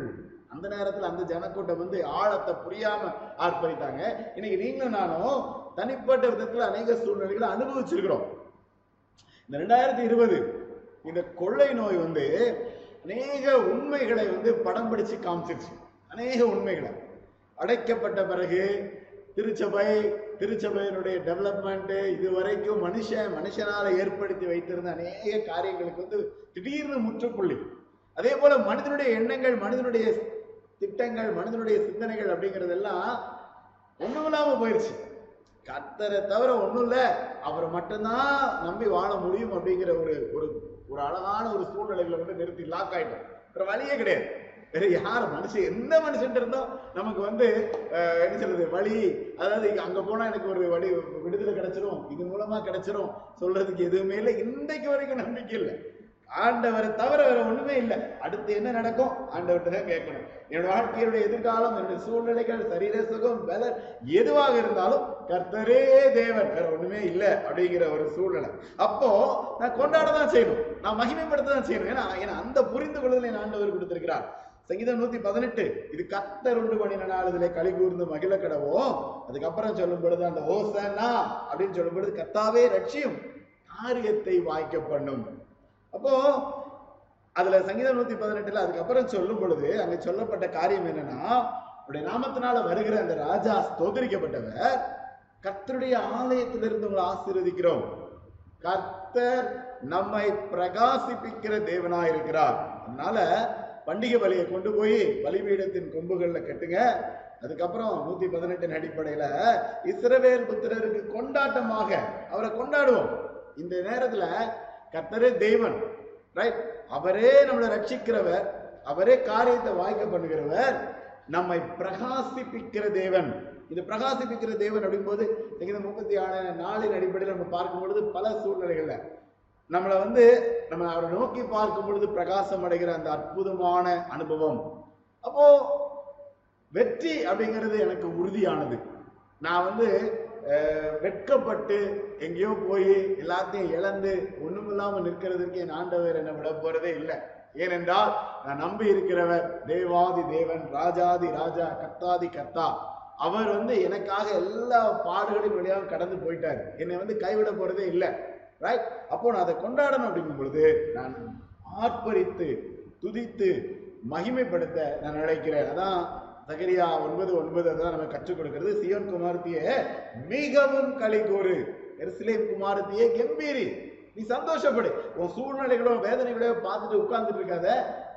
அந்த நேரத்தில் அந்த ஜனக்கூட்டம் வந்து ஆழத்தை புரியாம ஆர்ப்பரித்தாங்க. இன்னைக்கு நீங்களும் நானும் தனிப்பட்ட விதத்தில் அநேக சூழ்நிலைகளை அனுபவிச்சிருக்கிறோம். இந்த ரெண்டாயிரத்தி இருபது இந்த கொள்ளை நோய் வந்து அநேக உண்மைகளை வந்து படம் பிடிச்சு காமிச்சிருச்சு. அநேக உண்மைகளை. அடைக்கப்பட்ட பிறகு திருச்சபை திருச்சபையினுடைய டெவலப்மெண்ட்டு இது வரைக்கும் மனுஷன் மனுஷனால் ஏற்படுத்தி வைத்திருந்த அநேக காரியங்களுக்கு வந்து திடீர்னு முற்றுப்புள்ளி. அதே போல மனிதனுடைய எண்ணங்கள் மனிதனுடைய திட்டங்கள் மனிதனுடைய சிந்தனைகள் அப்படிங்கறதெல்லாம் ஒண்ணுமில்லாம போயிடுச்சு கத்தரை தவிர ஒண்ணும் இல்ல. அவரை மட்டும்தான் நம்பி வாழ முடியும் அப்படிங்கிற ஒரு ஒரு ஒரு அழகான ஒரு சூழ்நிலைகளை வந்து நிறுத்தி லாக் ஆயிட்டோம். வேற வழியே கிடையாது. வேற யார் மனுஷன் எந்த மனுஷன் இருந்தோம் நமக்கு வந்து என்ன சொல்றது வழி அதாவது அங்க போனா எனக்கு ஒரு வழி விடுதலை கிடைச்சிரும் இது மூலமா கிடைச்சிரும் சொல்றதுக்கு எதுவுமே இல்லை. இன்றைக்கு வரைக்கும் நம்பிக்கை இல்லை. ஆண்டவரை தவிர வேற ஒண்ணுமே இல்லை. அடுத்து என்ன நடக்கும்? ஆண்டவர்கிட்ட தான் கேட்கணும். என்னோட வாழ்க்கையுடைய எதிர்காலம் என்னுடைய சூழ்நிலைகள் சரீர சுகம் பலன் எதுவாக இருந்தாலும் கர்த்தரே தேவன் வேற ஒண்ணுமே இல்லை அப்படிங்கிற ஒரு சூழ்நிலை. அப்போ நான் கொண்டாட தான் செய்யணும். நான் மகிமைப்படுத்த தான் செய்யணும். ஏன்னா ஏன்னா அந்த புரிந்து கொள்ளுதலை என் ஆண்டவர் கொடுத்திருக்கிறார். சங்கீதம் நூத்தி பதினெட்டு இது கத்தர் உண்டு பண்ணின நாள் இதுல களி கூர்ந்து மகிழ கடவோம். அதுக்கப்புறம் சொல்லும் பொழுது அந்த ஓசனா அப்படின்னு சொல்லும் பொழுது கத்தாவே ரட்சியும் காரியத்தை வாய்க்க பண்ணும். அப்போ அதுல சங்கீதம் நூத்தி பதினெட்டுல அதுக்கப்புறம் சொல்லும் பொழுது அங்க சொல்லப்பட்ட காரியம் என்னன்னா அவருடைய நாமத்தினால வருகிற அந்த ராஜா ஸ்தோதரிக்கப்பட்டவர் கர்த்தருடைய ஆலயத்திலிருந்து உங்களை ஆசீர்வதிக்கிறோம். கர்த்தர் நம்மை பிரகாசிப்பிக்கிற தேவனாய் இருக்கிறார். அதனால பண்டிகை பலியை கொண்டு போய் பலிபீடத்தின் கொம்புகள்ல கட்டுங்க. அதுக்கப்புறம் நூத்தி பதினெட்டின் அடிப்படையில இஸ்ரவேல் புத்திரருக்கு கொண்டாட்டமாக அவரை கொண்டாடுவோம். இந்த நேரத்துல கர்த்தரே தேவன் ரைட் அவரே நம்மளை ரட்சிக்கிறவர் அவரே காரியத்தை வாய்க்க பண்ணுகிறவர் நம்மை பிரகாசிப்பிக்கிற தேவன். இது பிரகாசிப்பிக்கிற தேவன் அப்படிங்கும்போது இந்த முப்பத்தி ஆறு நாளின் அடிப்படையில் நம்ம பார்க்கும் பொழுது பல சூழ்நிலைகளில் நம்மளை வந்து நம்ம அவரை நோக்கி பார்க்கும் பொழுது பிரகாசம் அடைகிற அந்த அற்புதமான அனுபவம். அப்போ வெற்றி அப்படிங்கிறது எனக்கு உறுதியானது. நான் வந்து வெட்கப்பட்டு எங்கேயோ போய் எல்லாத்தையும் இழந்து ஒண்ணுமில்லாம நிற்கிறதுக்கு என் ஆண்டவர் என்னை விட போறதே இல்லை. ஏனென்றால் நான் நம்பி இருக்கிறவர் தேவாதி தேவன் ராஜாதி ராஜா கத்தாதி கத்தா அவர் வந்து எனக்காக எல்லா பாடுகளின் வழியாக கடந்து போயிட்டார். என்னை வந்து கைவிட போறதே இல்லை. ரைட் அப்போ நான் அதை கொண்டாடணும் அப்படிங்கும் பொழுது நான் ஆர்ப்பரித்து துதித்து மகிமைப்படுத்த நான் நினைக்கிறேன். அதான் சகரியா ஒன்பது ஒன்பது தான் நம்ம கற்றுக் கொடுக்கிறது. சியோன் குமார்த்தியே மிகவும் களி கூறு. எருசலேம் குமாரத்தியே கம்பீரி. நீ சந்தோஷப்படு. உன் சூழ்நிலைகளோ வேதனைகளோ பார்த்துட்டு உட்கார்ந்துட்டு இருக்காத.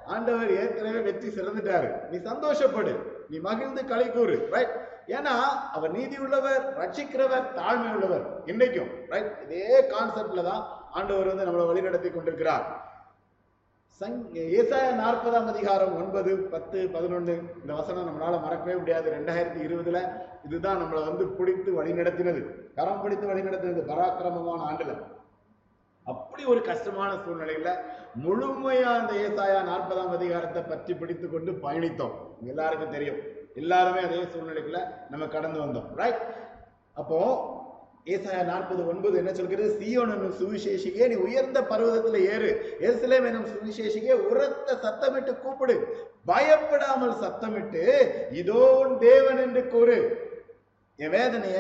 ஆண்டவர் ஏற்கனவே வெற்றி சிறந்துட்டாரு. நீ சந்தோஷப்படு. நீ மகிழ்ந்து களை கூறு. ரைட் ஏன்னா அவர் நீதி உள்ளவர் ரட்சிக்கிறவர் தாழ்மை உள்ளவர். இன்னைக்கும் ரைட் இதே கான்செப்ட்ல தான் ஆண்டவர் வந்து நம்மளை வழிநடத்தி கொண்டிருக்கிறார். சங் ஏசாயா நாற்பதாம் அதிகாரம் ஒன்பது பத்து பதினொன்று இந்த வசனம் நம்மளால் மறக்கவே முடியாது. ரெண்டாயிரத்தி இருபதுல இதுதான் நம்மளை வந்து பிடித்து வழிநடத்தினது. கரம் பிடித்து வழிநடத்தினது பராக்கிரமமான ஆண்டுல. அப்படி ஒரு கஷ்டமான சூழ்நிலையில முழுமையா அந்த ஏசாயா நாற்பதாம் அதிகாரத்தை பற்றி பிடித்து கொண்டு பயணித்தோம். எல்லாருக்கும் தெரியும். எல்லாருமே அதே சூழ்நிலைக்குள்ள நம்ம கடந்து வந்தோம். ரைட் அப்போ ஏசாயா நாற்பது ஒன்பது என்ன சொல்கிறது? சியோன் என்னும் சுவிசேஷிகே நீ உயர்ந்த பருவதத்தில் ஏறு. எருசலேம் என்னும் சுவிசேஷிகே உரத்த சத்தமிட்டு கூப்பிடு. பயப்படாமல் சத்தமிட்டு இதோ உன் தேவன் என்று கூறு. என் வேதனைய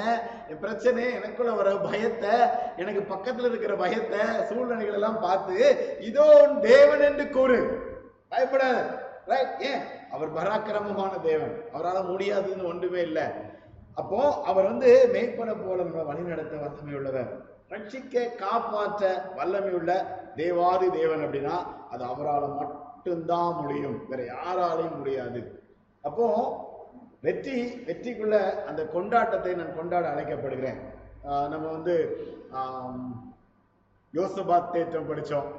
என் பிரச்சனை எனக்குள்ள வர பயத்தை எனக்கு பக்கத்துல இருக்கிற பயத்தை சூழ்நிலைகள் எல்லாம் பார்த்து இதோ உன் தேவன் என்று கூறு. பயப்படாத. ரைட் ஏன்? அவர் பராக்கிரமமான தேவன். அவரால் முடியாதுன்னு ஒன்றுமே இல்லை. அப்போ அவர் வந்து மெய்ப்பன போல வழிநடத்த வல்லமை உள்ளவர் ரட்சிக்க காப்பாற்ற வல்லமை உள்ள தேவாதி தேவன் அப்படின்னா அது அவரால் மட்டும்தான் முடியும். வேற யாராலையும் முடியாது. அப்போ வெற்றி வெற்றிக்குள்ள அந்த கொண்டாட்டத்தை நான் கொண்டாட அழைக்கப்படுகிறேன். நம்ம வந்து யோசபாத் தேற்றம் படித்தோம்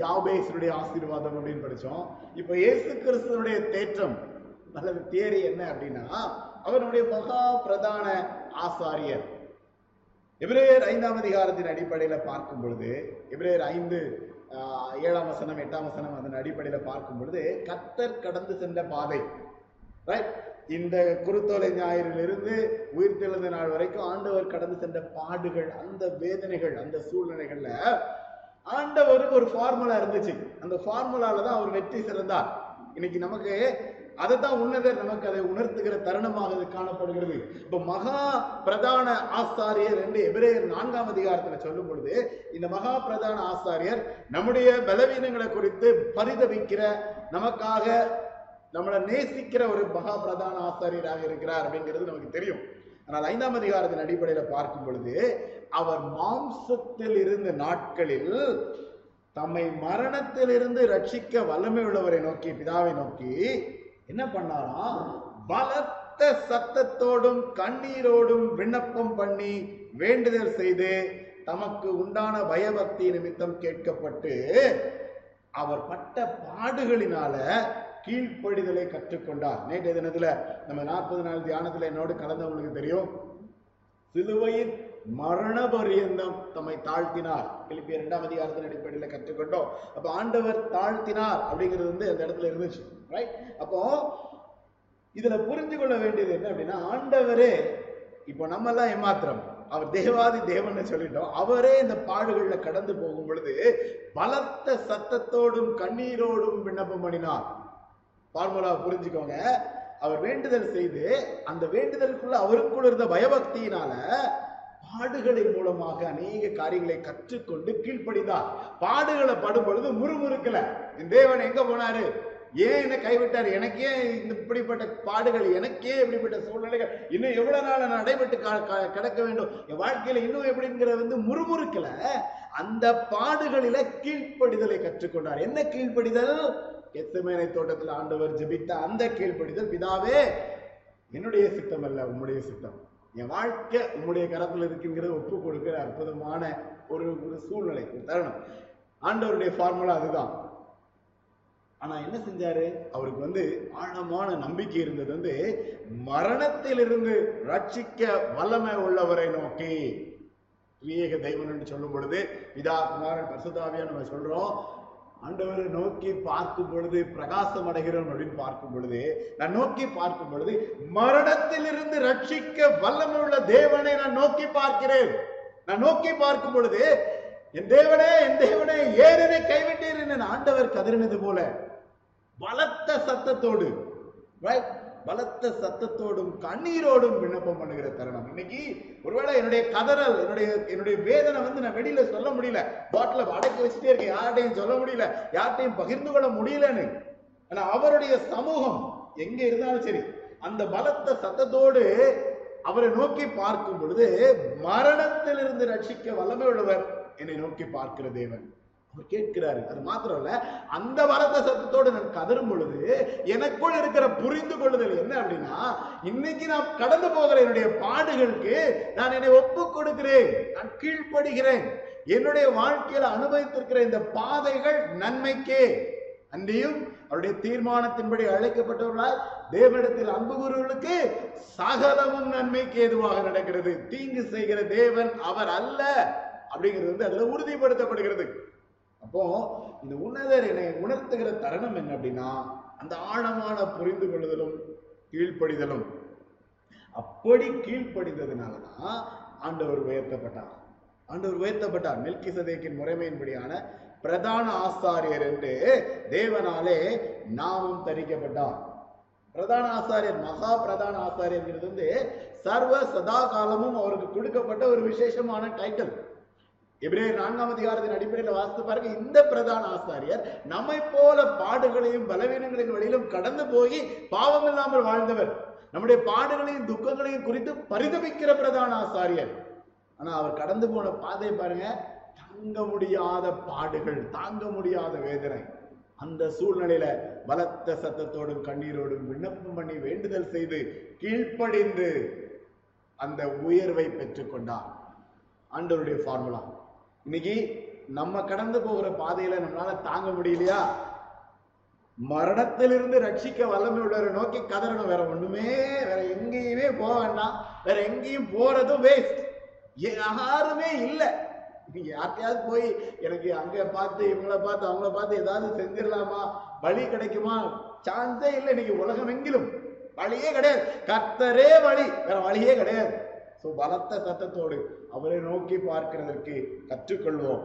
யாபேசனுடைய ஆசீர்வாதம் அப்படின்னு படித்தோம் இப்போ இயேசு கிறிஸ்துவனுடைய தேற்றம் அல்லது தேரி என்ன அப்படின்னா அவருடைய மகா பிரதான ஆசாரியர். எபிரேயர் ஐந்தாம் அதிகாரத்தின் அடிப்படையில் பார்க்கும் பொழுது எபிரேயர் ஐந்து ஏழாம் வசனம் எட்டாம் வசனம் அதன் அடிப்படையில் பார்க்கும் பொழுது கத்தர் கடந்து சென்ற பாதை. ரைட் இந்த குருத்தோலை ஞாயிறிலிருந்து உயிர்த்தெழுந்த நாள் வரைக்கும் ஆண்டவர் கடந்து சென்ற பாடுகள் அந்த வேதனைகள் அந்த சூழ்நிலைகள்ல ஆண்டவருக்கு ஒரு ஃபார்முலா இருந்துச்சு. அந்த ஃபார்முலால தான் அவர் வெற்றி சிறந்தார். இன்னைக்கு நமக்கு அதை தான் உன்னதர் நமக்கு அதை உணர்த்துகிற தருணமாக அது காணப்படுகிறது. இப்ப மகா பிரதான ஆசாரியர் என்று எபிரேயர் நான்காம் அதிகாரத்துல சொல்லும் பொழுது இந்த மகா பிரதான ஆசாரியர் நம்முடைய பலவீனங்களை குறித்து பரிதவிக்கிற நமக்காக நம்மளை நேசிக்கிற ஒரு மகா பிரதான ஆசாரியராக இருக்கிறார் அப்படிங்கிறது நமக்கு தெரியும். ஆனால் ஐந்தாம் அதிகாரத்தின் அடிப்படையில பார்க்கும் பொழுது அவர் மாம்சத்தில் இருந்த நாட்களில் தம்மை மரணத்திலிருந்து ரட்சிக்க வல்லமை உள்ளவரை நோக்கி பிதாவை நோக்கி என்ன பண்ணாராம் பலத்த சத்தத்தோடும் கண்ணீரோடும் விண்ணப்பம் பண்ணி வேண்டுதல் செய்து தமக்கு உண்டான பயபக்தி நிமித்தம் கேட்கப்பட்டு அவர் பட்ட பாடுகளினால கீழ்ப்படிதலை கற்றுக்கொண்டார். நேற்றைய தினத்துல நம்ம நாற்பது நாள் தியானத்துல என்னோடு கலந்தவங்களுக்கு தெரியும். சிலுவையின் மரண பரியந்தம் தம்மை தாழ்த்தினார். பிலிப்பியர் இரண்டாம் அதிகாரத்தின் அடிப்படையில் கற்றுக்கொண்டோம். அப்போ ஆண்டவர் தாழ்த்தினார் அப்படிங்கிறது வந்து அந்த இடத்துல இருந்துச்சு ரைட் அப்போ இதுல புரிஞ்சு கொள்ள வேண்டியது என்ன அப்படின்னா ஆண்டவரே இப்போ நம்ம எல்லாம் ஏமாத்திரம் அவர் தேவாதி தேவன்னு சொல்லிட்டோம். அவரே இந்த பாடுகளில் கடந்து போகும் பொழுது பலத்த சத்தத்தோடும் கண்ணீரோடும் விண்ணப்பம் பண்ணினார். ஃபார்முலா புரிஞ்சுக்கோங்க. அவர் வேண்டுதல் செய்து அந்த வேண்டுதலுக்குள்ள அவருக்குள்ள இருந்த பயபக்தியினால பாடுகளின் மூலமாக அநேக காரியங்களை கற்றுக்கொண்டு கீழ்ப்படிந்தார். பாடுகளை படும் பொழுது முறுமுறுக்கல. என் தேவன் எங்க போனாரு? ஏன் என்ன கைவிட்டார்? எனக்கே இந்த இப்படிப்பட்ட பாடுகள் எனக்கே இப்படிப்பட்ட சூழ்நிலைகள். இன்னும் எவ்வளவு நாள் நான் நடைபெற்று கிடக்க வேண்டும்? என் வாழ்க்கையில இன்னும் எப்படிங்கிற வந்து முறுமுறுக்கல. அந்த பாடுகளில கீழ்ப்படிதலை கற்றுக்கொண்டார். என்ன கீழ்ப்படிதல்? கெத்தமேனை தோட்டத்தில் ஆண்டவர் ஜெபித்த அந்த கீழ்ப்படிதல். பிதாவே என்னுடைய சித்தம் அல்ல உம்முடைய சித்தம். என் வாழ்க்கை உங்களுடைய கரத்தில் இருக்குங்கிறத ஒப்பு கொடுக்கிற அற்புதமான ஒரு ஒரு சூழ்நிலை தருணம். ஆண்டவருடைய ஃபார்முலா அதுதான். ஆனால் என்ன செஞ்சாரு? அவருக்கு வந்து ஆழமான நம்பிக்கை இருந்தது. வந்து மரணத்திலிருந்து ரட்சிக்க வல்லமை உள்ளவரை நோக்கி. விவேக தெய்வன் என்று சொல்லும் பொழுது பிதா குமாரன் பரிசுத்தாவியா நம்ம சொல்றோம் ஆண்டவரை நோக்கி பார்க்கும் பொழுது பிரகாசம் அடைகிறோம் அப்படின்னு பார்க்கும் பொழுது நான் நோக்கி பார்க்கும் பொழுது மரணத்திலிருந்து ரட்சிக்க வல்லமை உள்ள தேவனை நான் நோக்கி பார்க்கிறேன் நான் நோக்கி பார்க்கும் பொழுது என் தேவனே என் தேவனே ஏன் கைவிட்டீர் என்று ஆண்டவர் கதறினது போல பலத்த சத்தத்தோடு? பலத்த சத்தத்தோடும் கண்ணீரோடும் விண்ணப்பம் பண்ணுகிற தருணம். இன்னைக்கு ஒருவேளை என்னுடைய கதறல் என்னுடைய என்னுடைய வேதனை வந்து நான் வெளியில சொல்ல முடியல. பாட்டில அடக்கி வச்சுட்டே இருக்கேன். யார்கிட்டையும் சொல்ல முடியல. யார்கிட்டையும் பகிர்ந்து கொள்ள முடியலன்னு. ஆனா அவருடைய சமூகம் எங்க இருந்தாலும் சரி அந்த பலத்த சத்தத்தோடு அவரை நோக்கி பார்க்கும் பொழுது மரணத்திலிருந்து ரட்சிக்க வல்லமை உள்ளவர் என்னை நோக்கி பார்க்கிற தேவன். அவர் கேட்கிறாரு. அது மாத்திரம் இல்ல அந்த வரத சத்தத்தோடு நான் கதரும் பொழுது எனக்குள் இருக்கிற புரிந்து கொள்ளுதல் என்ன அப்படின்னா இன்னைக்கு நான் கடந்து போகிற என்னுடைய பாடுகளுக்கு நான் என்னை ஒப்பு கொடுக்கிறேன். நான் கீழ்ப்படுகிறேன். என்னுடைய வாழ்க்கையில அனுபவித்திருக்கிற இந்த பாதைகள் நன்மைக்கே. அன்றியும் அவருடைய தீர்மானத்தின்படி அழைக்கப்பட்டவர்களால் தேவனிடத்தில் அன்பு கூறுவர்களுக்கு சகலமும் நன்மைக்கு ஏதுவாக நடக்கிறது. தீங்கு செய்கிற தேவன் அவர் அல்ல அப்படிங்கிறது வந்து அதுல உறுதிப்படுத்தப்படுகிறது. அப்போ இந்த உன்னதர் என்னை உணர்த்துகிற தருணம் என்ன அப்படின்னா அந்த ஆழமான புரிந்து கொள்ளுதலும் கீழ்ப்படிதலும். அப்படி கீழ்ப்படிந்ததுனாலதான் ஆண்டவர் உயர்த்தப்பட்டார். ஆண்டவர் உயர்த்தப்பட்டார். மெல்கி சதேக்கின் முறைமையின்படியான பிரதான ஆசாரியர் என்று தேவனாலே நாமும் தரிக்கப்பட்டார். பிரதான ஆசாரியர் மகா பிரதான ஆசாரியர்ங்கிறது வந்து சர்வ சதா காலமும் அவருக்கு கொடுக்கப்பட்ட ஒரு விசேஷமான டைட்டில் எபிரேயர் நான்காம் அதிகாரத்தின் அடிப்படையில் வாசித்து பாருங்க. இந்த பிரதான ஆசாரியர் நம்மை போல பாடுகளையும் பலவீனங்களின் வழியிலும் கடந்து போய் பாவம் இல்லாமல் வாழ்ந்தவர். நம்முடைய பாடுகளையும் துக்கங்களையும் குறித்து பரிதபிக்கிற பிரதான ஆசாரியர். ஆனா அவர் கடந்து போன பாதை பாருங்க. தாங்க முடியாத பாடுகள் தாங்க முடியாத வேதனை. அந்த சூழ்நிலையில பலத்த சத்தத்தோடும் கண்ணீரோடும் விண்ணப்பம் பண்ணி வேண்டுதல் செய்து கீழ்ப்படிந்து அந்த உயர்வை பெற்றுக்கொண்டார். ஆண்டவருடைய ஃபார்முலா இன்னைக்கு நம்ம கடந்து போகிற பாதையில நம்மளால தாங்க முடியலையா? மரணத்திலிருந்து ரட்சிக்க வல்லமை உள்ளவரை நோக்கி கதறணும். வேற ஒண்ணுமே வேற எங்கேயுமே போக வேண்டாம். வேற எங்கேயும் போறதும் வேஸ்ட் யாருமே இல்லை. நீங்க யார்கிட்டயாவது போய் எனக்கு அங்க பார்த்து இவங்கள பார்த்து அவங்கள பார்த்து ஏதாவது செஞ்சிடலாமா? வழி கிடைக்குமா? சான்ஸே இல்லை இன்னைக்கு உலகம் எங்கிலும் வழியே கிடையாது. கத்தரே வழி. வேற வழியே கிடையாது. ஸோ பலத்த சத்தத்தோடு அவரை நோக்கி பார்க்கிறதற்கு கற்றுக்கொள்வோம்.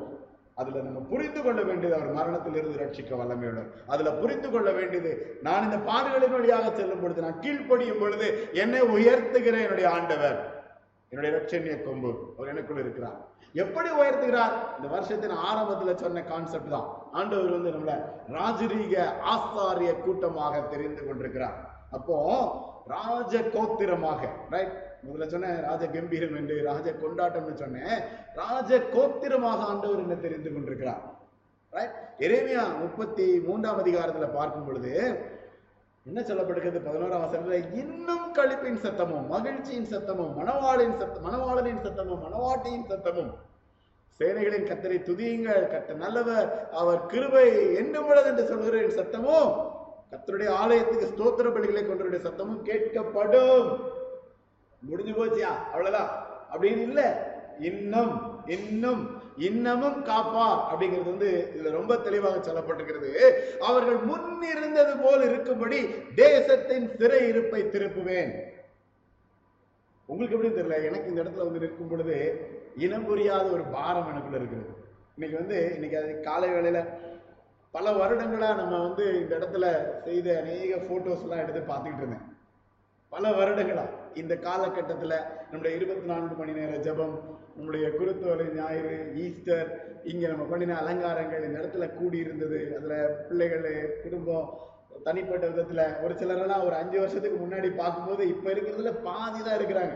அதுல நம்ம புரிந்து கொள்ள வேண்டியது அவர் மரணத்திலிருந்து ரட்சிக்க வல்லமையுடன். அதுல புரிந்து கொள்ள வேண்டியது நான் இந்த பாடுகளின் வழியாக செல்லும் பொழுது நான் கீழ்ப்படியும் பொழுது என்னை உயர்த்துகிற என்னுடைய ஆண்டவர் என்னுடைய ரட்சணிய கொம்பு அவர் எனக்குள்ள இருக்கிறார். எப்படி உயர்த்துகிறார்? இந்த வருஷத்தின் ஆரம்பத்துல சொன்ன கான்செப்ட் தான். ஆண்டவர் வந்து நம்மள ராஜரீக ஆசாரிய கூட்டமாக தெரிந்து கொண்டிருக்கிறார். அப்போ ராஜ கோத்திரமாக ரைட் முதல்ல சொன்னேன் ராஜ கம்பீரம் என்று ராஜ கொண்டாட்டம்னு சொன்னேன். ராஜ கோத்திரமாக ஆண்டவர் என்ன தெரிந்து கொண்டிருக்கிறார் ரைட் எரேமியா முப்பத்தி மூன்றாம் அதிகாரத்துல பார்க்கும் பொழுது என்ன சொல்லப்படுகிறது? பதினோராம் வசனத்துல இன்னும் களிப்பின் சத்தமும் மகிழ்ச்சியின் சத்தமும் மணவாளின் சத்த மணவாளனின் சத்தமும் மணவாட்டியின் சத்தமும். சேனைகளின் கத்தரை துதியுங்கள் கத்த நல்லவர் அவர் கிருபை என்னும் உள்ளது என்று சொல்கிறேன் சத்தமும். கத்தருடைய ஆலயத்துக்கு ஸ்தோத்திர பலிகளை கொண்டருடைய சத்தமும் கேட்கப்படும். முடிஞ்சு போச்சியா? அவ்வளவுதான். அப்படின்னு இல்ல. இன்னும் இன்னும் இன்னமும் காப்பார் அப்படிங்கிறது வந்து இதுல ரொம்ப தெளிவாக சொல்லப்பட்டிருக்கிறது. அவர்கள் முன் இருந்தது போல் இருக்கும்படி தேசத்தின் சிறை இருப்பை திருப்புவேன். உங்களுக்கு எப்படின்னு தெரியல? எனக்கு இந்த இடத்துல வந்து நிற்கும் பொழுது இனம் புரியாத ஒரு பாரம் எனக்குள்ள இருக்கிறது. இன்னைக்கு வந்து இன்னைக்கு அது காலை வேளையில பல வருடங்களாக நம்ம வந்து இந்த இடத்துல செய்த அநேக ஃபோட்டோஸ்லாம் எடுத்து பார்த்துக்கிட்டு இருந்தேன். பல வருடங்களா. இந்த காலகட்டத்தில் நம்முடைய இருபத்தி நான்கு மணி நேர ஜெபம் நம்முடைய குருத்தோலை ஞாயிறு ஈஸ்டர் இங்கே நம்ம பண்ணின அலங்காரங்கள் இந்த இடத்துல கூடி இருந்தது அதில் பிள்ளைகள் குடும்பம் தனிப்பட்ட விதத்தில் ஒரு சிலரெல்லாம் ஒரு அஞ்சு வருஷத்துக்கு முன்னாடி பார்க்கும்போது இப்போ இருக்கிறதுல பாதி தான் இருக்கிறாங்க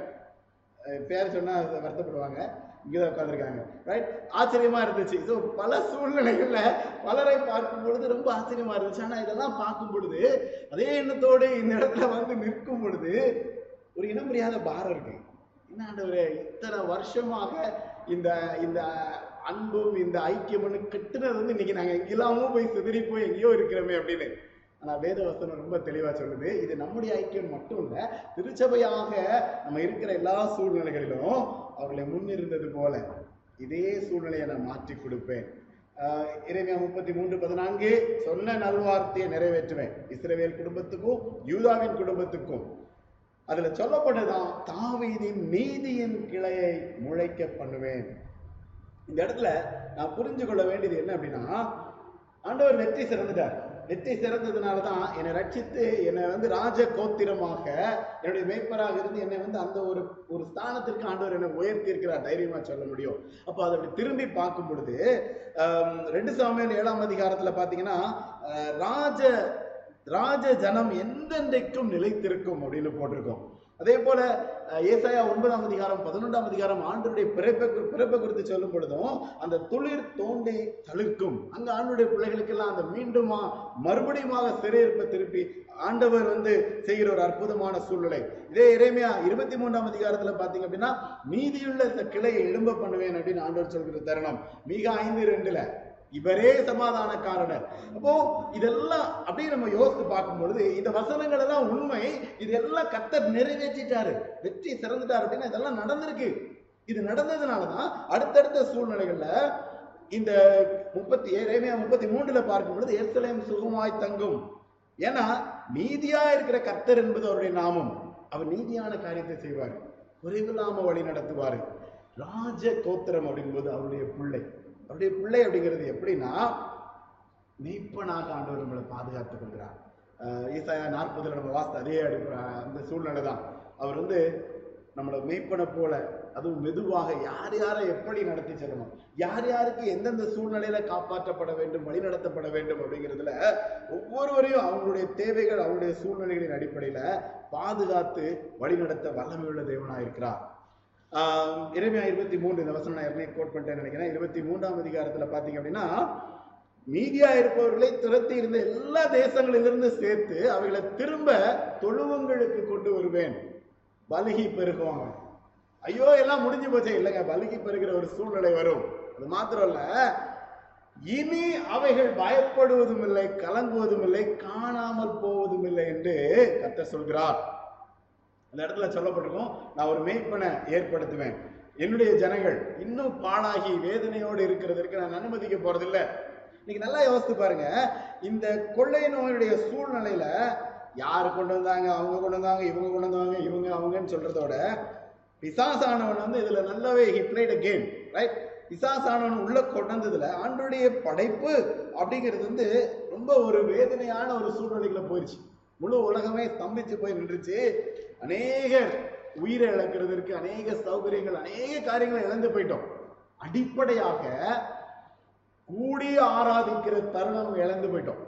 பேர் சொன்னால் வருத்தப்படுவாங்க. இங்கதான் உட்காந்துருக்காங்க ரைட் ஆச்சரியமா இருந்துச்சு. ஸோ பல சூழ்நிலைகள்ல பலரை பார்க்கும் பொழுது ரொம்ப ஆச்சரியமா இருந்துச்சு. ஆனா இதெல்லாம் பார்க்கும் பொழுது அதே எண்ணத்தோடு இந்த இடத்துல வந்து நிற்கும் பொழுது ஒரு இனம் புரியாத பாரம் இருக்கு. என்ன ஒரு இத்தனை வருஷமாக இந்த இந்த அன்பும் இந்த ஐக்கியம்னு கட்டுனது வந்து இன்னைக்கு நாங்கள் எங்கெல்லாமோ போய் சிதறி போய் எங்கேயோ இருக்கிறோமே அப்படின்னு. ஆனால் வேத வசனம் ரொம்ப தெளிவாக சொல்லுது. இது நம்முடைய ஐக்கியம் மட்டும் இல்லை திருச்சபையாக நம்ம இருக்கிற எல்லா சூழ்நிலைகளிலும் அவர்களை முன்னிருந்தது போல இதே சூழ்நிலையை நான் மாற்றி கொடுப்பேன். இறைமையா முப்பத்தி மூன்று பதினான்கு சொன்ன நல்வார்த்தையை நிறைவேற்றுவேன். இஸ்ரேவேல் குடும்பத்துக்கும் யூதாவின் குடும்பத்துக்கும். அதுல சொல்லப்பட்டதான் தாவீதின் நீதியின் கிளையை முளைக்க பண்ணுவேன். இந்த இடத்துல நான் புரிஞ்சு கொள்ள வேண்டியது என்ன அப்படின்னா ஆண்டவர் வெற்றி சிறந்துட்டார் நெத்தி சிறந்ததுனால தான் என்னை ரட்சித்து என்னை வந்து ராஜ கோத்திரமாக என்னுடைய மேய்ப்பராக இருந்து என்னை வந்து அந்த ஒரு ஒரு ஸ்தானத்திற்கு ஆண்டவர் என்னை உயர்த்தி இருக்கிறார் தைரியமா சொல்ல முடியும். அப்போ அதை அப்படி திரும்பி பார்க்கும் பொழுது ரெண்டு சாமியல் ஏழாம் அதிகாரத்தில் பார்த்தீங்கன்னா ராஜ ராஜ ஜனம் எந்தெந்தைக்கும் நிலைத்திருக்கும் அப்படின்னு போட்டிருக்கோம். அதே போல ஏசாயா ஒன்பதாம் அதிகாரம் பதினொன்றாம் அதிகாரம் ஆண்டருடைய பிறப்பை பிறப்பை குறித்து சொல்லும் பொழுதும் அந்த துளிர் தோண்டி தழுக்கும் அங்க ஆண்டுடைய பிள்ளைகளுக்கெல்லாம் அந்த மீண்டுமா மறுபடியுமாக சிறையிருப்பை திருப்பி ஆண்டவர் வந்து செய்கிற ஒரு அற்புதமான சூழ்நிலை. இதே இறைமையா இருபத்தி மூன்றாம் அதிகாரத்துல பாத்தீங்க அப்படின்னா மீதியுள்ள இந்த கிளையை எழும்ப பண்ணுவேன் அப்படின்னு ஆண்டவர் சொல்கிற தருணம். மிக ஐந்து ரெண்டுல இவரே சமாதானக்காரனர். அப்போ இதெல்லாம் அப்படியே நம்ம யோசித்து பார்க்கும் பொழுது இந்த வசனங்கள் எல்லாம் உண்மை. இதெல்லாம் கத்தர் நிறைவேற்றிட்டாரு. வெற்றி சிறந்துட்டாரு அப்படின்னா இதெல்லாம் நடந்திருக்கு. இது நடந்ததுனாலதான் அடுத்தடுத்த சூழ்நிலைகள்ல இந்த முப்பத்தி ஏழேமையா முப்பத்தி மூன்றுல பார்க்கும் பொழுது எருசலேம் சுகமாய் தங்கும். ஏன்னா நீதியா இருக்கிற கத்தர் என்பது அவருடைய நாமம். அவர் நீதியான காரியத்தை செய்வார். குறைவில்லாம வழி நடத்துவார். ராஜ கோத்திரம் அப்படிங்கும்போது அவருடைய பிள்ளை. அவருடைய பிள்ளை அப்படிங்கிறது எப்படின்னா மெய்ப்பனாக ஆண்டவர் நம்மளை பாதுகாத்துக் கொள்கிறார். ஈசாயா நாற்பதுல நம்ம வாசித்த அதே அடி அந்த சூழ்நிலை தான். அவர் வந்து நம்மளை மெய்ப்பனை போல அதுவும் மெதுவாக யார் யாரை எப்படி நடத்தி செல்லணும் யார் யாருக்கு எந்தெந்த சூழ்நிலையில காப்பாற்றப்பட வேண்டும் வழிநடத்தப்பட வேண்டும் அப்படிங்கிறதுல ஒவ்வொருவரையும் அவங்களுடைய தேவைகள் அவங்களுடைய சூழ்நிலைகளின் அடிப்படையில பாதுகாத்து வழிநடத்த வல்லமையுள்ள தேவனாக இருக்கிறார் இறைமையா இருபத்தி மூன்று. இந்த வசனம் நான் ஏற்கனவே கோட் பண்ணிட்டேன் நினைக்கிறேன். இருபத்தி மூன்றாம் அதிகாரத்துல பாத்தீங்க அப்படின்னா மீதியா இருப்பவர்களை துரத்தி இருந்த எல்லா தேசங்களிலிருந்து சேர்த்து அவைகளை திரும்ப தொழுவங்களுக்கு கொண்டு வருவேன். பலுகி பெருகுவாங்க. ஐயோ எல்லாம் முடிஞ்சு போச்சே. இல்லைங்க பலுகி பெருகிற ஒரு சூழ்நிலை வரும். அது மாத்திரம் இல்ல இனி அவைகள் பயப்படுவதும் இல்லை கலங்குவதும் இல்லை காணாமல் போவதும் இல்லை என்று கத்த சொல்கிறார். அந்த இடத்துல சொல்லப்பட்டிருக்கும் நான் ஒரு மேய்ப்பனை ஏற்படுத்துவேன். என்னுடைய ஜனங்கள் இன்னும் பாழாகி வேதனையோடு இருக்கிறதற்கு நான் அனுமதிக்க போறதில்லை. இன்னைக்கு நல்லா யோசித்து பாருங்க இந்த கொள்ளை நோயுடைய சூழ்நிலையில யார் கொண்டு வந்தாங்க அவங்க கொண்டு வந்தாங்க இவங்க கொண்டு வந்தாங்க இவங்க அவங்கன்னு சொல்றதோட பிசாசானவன் வந்து இதுல நல்லாவே he played a game right பிசாசானவன் உள்ள கொண்டு வந்ததுல ஆண்டுடைய படைப்பு அப்படிங்கிறது வந்து ரொம்ப ஒரு வேதனையான ஒரு சூழ்நிலைக்குள்ள போயிடுச்சு முழு உலகமே ஸ்தம்பிச்சு போய் நின்றுச்சு. அநேகர் உயிரை இழக்கிறதுக்கு அநேக சௌகரியங்கள் அநேக காரியங்களை இழந்து போயிட்டோம். அடிப்படையாக கூடி ஆராதிக்கிற தருணம் இழந்து போயிட்டோம்.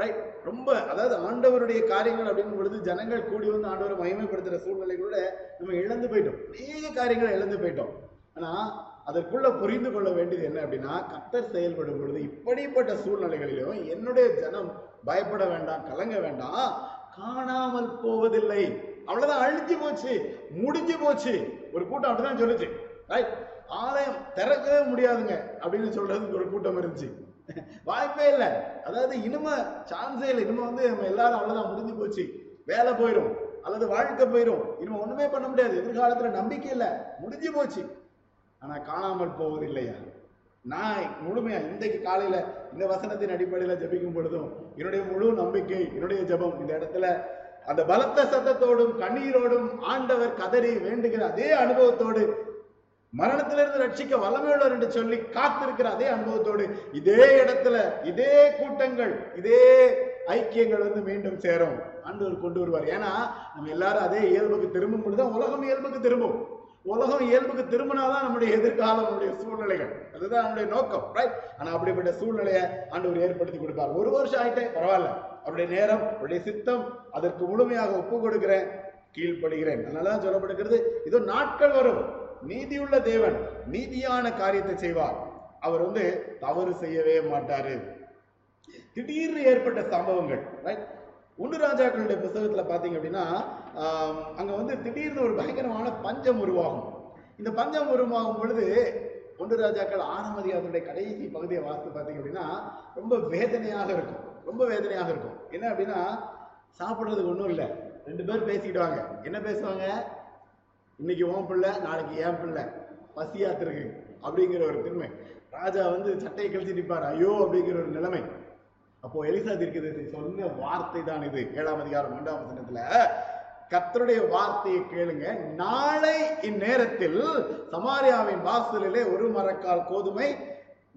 ரைட் ரொம்ப அதாவது ஆண்டவருடைய காரியங்கள் அப்படிங்கும் பொழுது ஜனங்கள் கூடி வந்து ஆண்டவரை மகிமைப்படுத்துற சூழ்நிலைகளோட நம்ம இழந்து போயிட்டோம். அநேக காரியங்களை இழந்து போயிட்டோம். ஆனால் அதற்குள்ள புரிந்து கொள்ள வேண்டியது என்ன அப்படின்னா கத்தர் செயல்படும் பொழுது இப்படிப்பட்ட சூழ்நிலைகளிலும் என்னுடைய ஜனம் பயப்பட வேண்டாம் கலங்க வேண்டாம். காணாமல் போவதில்லை. அவ்வளவுதான் அழிஞ்சு போச்சு முடிஞ்சு போச்சு. ஒரு கூட்டம் அப்படிதான் சொல்லுச்சு. ஆலயம் திறக்கவே முடியாதுங்க அப்படின்னு சொல்றதுக்கு ஒரு கூட்டம் இருந்துச்சு. வாய்ப்பே இல்லை. அதாவது இனிமே சான்ஸே இல்லை. இனிமே வந்து நம்ம எல்லாரும் அவ்வளவுதான் முடிஞ்சு போச்சு. வேலை போயிடும் அல்லது வாழ்க்கை போயிடும் இனிமே ஒண்ணுமே பண்ண முடியாது. எதிர்காலத்துல நம்பிக்கை இல்லை. முடிஞ்சு போச்சு. ஆனா காணாமல் போவதில்லையா? நான் முழுமையா இன்றைக்கு காலையில இந்த வசனத்தின் அடிப்படையில ஜபிக்கும் பொழுதும் என்னுடைய முழு நம்பிக்கை என்னுடைய ஜெபம் இந்த இடத்துல. அந்த பலத்த சத்தத்தோடும் கண்ணீரோடும் ஆண்டவர் கதறி வேண்டுகிற அதே அனுபவத்தோடு மரணத்திலிருந்து ரட்சிக்க வல்லமையுள்ளவர் என்று சொல்லி காத்திருக்கிற அதே அனுபவத்தோடு இதே இடத்துல இதே கூட்டங்கள் இதே ஐக்கியங்கள் வந்து மீண்டும் சேரும். ஆண்டவர் கொண்டு வருவார். ஏன்னா நம்ம எல்லாரும் அதே இயல்புக்கு திரும்பும் பொழுதுதான் உலகம் இயல்புக்கு திரும்பும். உலகம் இயல்புக்கு திரும்பினாதான் நம்முடைய எதிர்காலம் நம்முடைய சூழ்நிலைகள். அதுதான் நம்முடைய நோக்கம் ரைட் ஆனா அப்படிப்பட்ட சூழ்நிலையை ஆண்டவர் ஏற்படுத்தி கொடுப்பார். ஒரு வருஷம் ஆயிட்டே பரவாயில்ல. அவருடைய நேரம் அவருடைய சித்தம் அதற்கு முழுமையாக ஒப்பு கொடுக்கிறேன் கீழ்ப்படுகிறேன். அதனாலதான் சொல்லப்படுகிறது இதோ நாட்கள் வரும். நீதியுள்ள தேவன் நீதியான காரியத்தை செய்வார். அவர் வந்து தவறு செய்யவே மாட்டாரு. திடீர்னு ஏற்பட்ட சம்பவங்கள் ரைட் ஒன்று ராஜாக்களுடைய புத்தகத்தில் பார்த்தீங்க அப்படின்னா அங்கே வந்து திடீர்னு ஒரு பயங்கரமான பஞ்சம் உருவாகும். இந்த பஞ்சம் உருவாகும் பொழுது ஒன்று ராஜாக்கள் ஆறாம் அதிகாரத்துடைய கடைசி பகுதியை வாசித்து பார்த்தீங்க அப்படின்னா ரொம்ப வேதனையாக இருக்கும். ரொம்ப வேதனையாக இருக்கும். என்ன அப்படின்னா சாப்பிட்றதுக்கு ஒன்றும் இல்லை. ரெண்டு பேர் பேசிக்கிடுவாங்க என்ன பேசுவாங்க? இன்னைக்கு ஓன் பிள்ளை நாளைக்கு ஏன் பிள்ளை. பசியாத்திருக்கு. அப்படிங்கிற ஒரு திண்மை. ராஜா வந்து சட்டையை கழிச்சு நிற்பார் ஐயோ அப்படிங்கிற ஒரு நிலைமை. அப்போ எலிசா தீர்க்கதரிசி சொன்ன வார்த்தை தான் இது. ஏழாம் அதிகாரம் ரெண்டாம் வசனத்துல கர்த்தருடைய வார்த்தையை கேளுங்க. நாளை இந்நேரத்தில் சமாரியாவின் வாசலிலே ஒரு மரக்கால் கோதுமை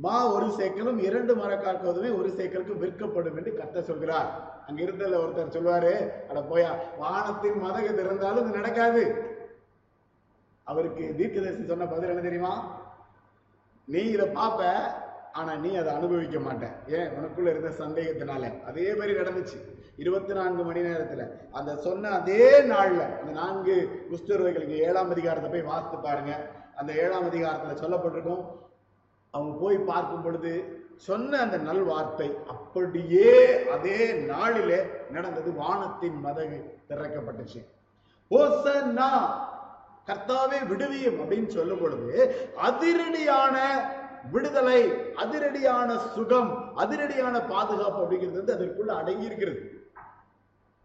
மா ஒரு சேக்கலும் இரண்டு மரக்கால் கோதுமை ஒரு சேக்கலுக்கு விற்கப்படும் என்று கத்த சொல்கிறார். அங்க இருந்ததுல ஒருத்தர் சொல்லுவாரு அட போயா வானத்தின் மதகு திறந்தாலும் இது நடக்காது. அவருக்கு தீர்க்கதரிசி சொன்ன பதில் என்ன தெரியுமா? நீ இதை பார்ப்ப ஆனால் நீ அதை அனுபவிக்க மாட்ட. ஏன்? உனக்குள்ளே இருந்த சந்தேகத்தினால. அதே மாதிரி நடந்துச்சு. இருபத்தி நான்கு மணி நேரத்தில். அந்த சொன்ன அதே நாளில் அந்த நான்கு குஷ்டரோகிகளுக்கு ஏழாம் அதிகாரத்தை போய் வாசித்து பாருங்க. அந்த ஏழாம் அதிகாரத்தில் சொல்லப்பட்டிருக்கும் அவங்க போய் பார்க்கும் பொழுது சொன்ன அந்த நல் வார்த்தை அப்படியே அதே நாளிலே நடந்தது. வானத்தின் மதகு திறக்கப்பட்டுச்சு. ஓசன்னா கர்த்தாவே விடுவியும் அப்படின்னு சொல்லும் பொழுது அதிரடியான விடுதலை அதிரடியான சுகம் அதிரடியான பாதுகாப்பு அப்படிங்கிறது வந்து அதற்குள்ள அடங்கி இருக்கிறது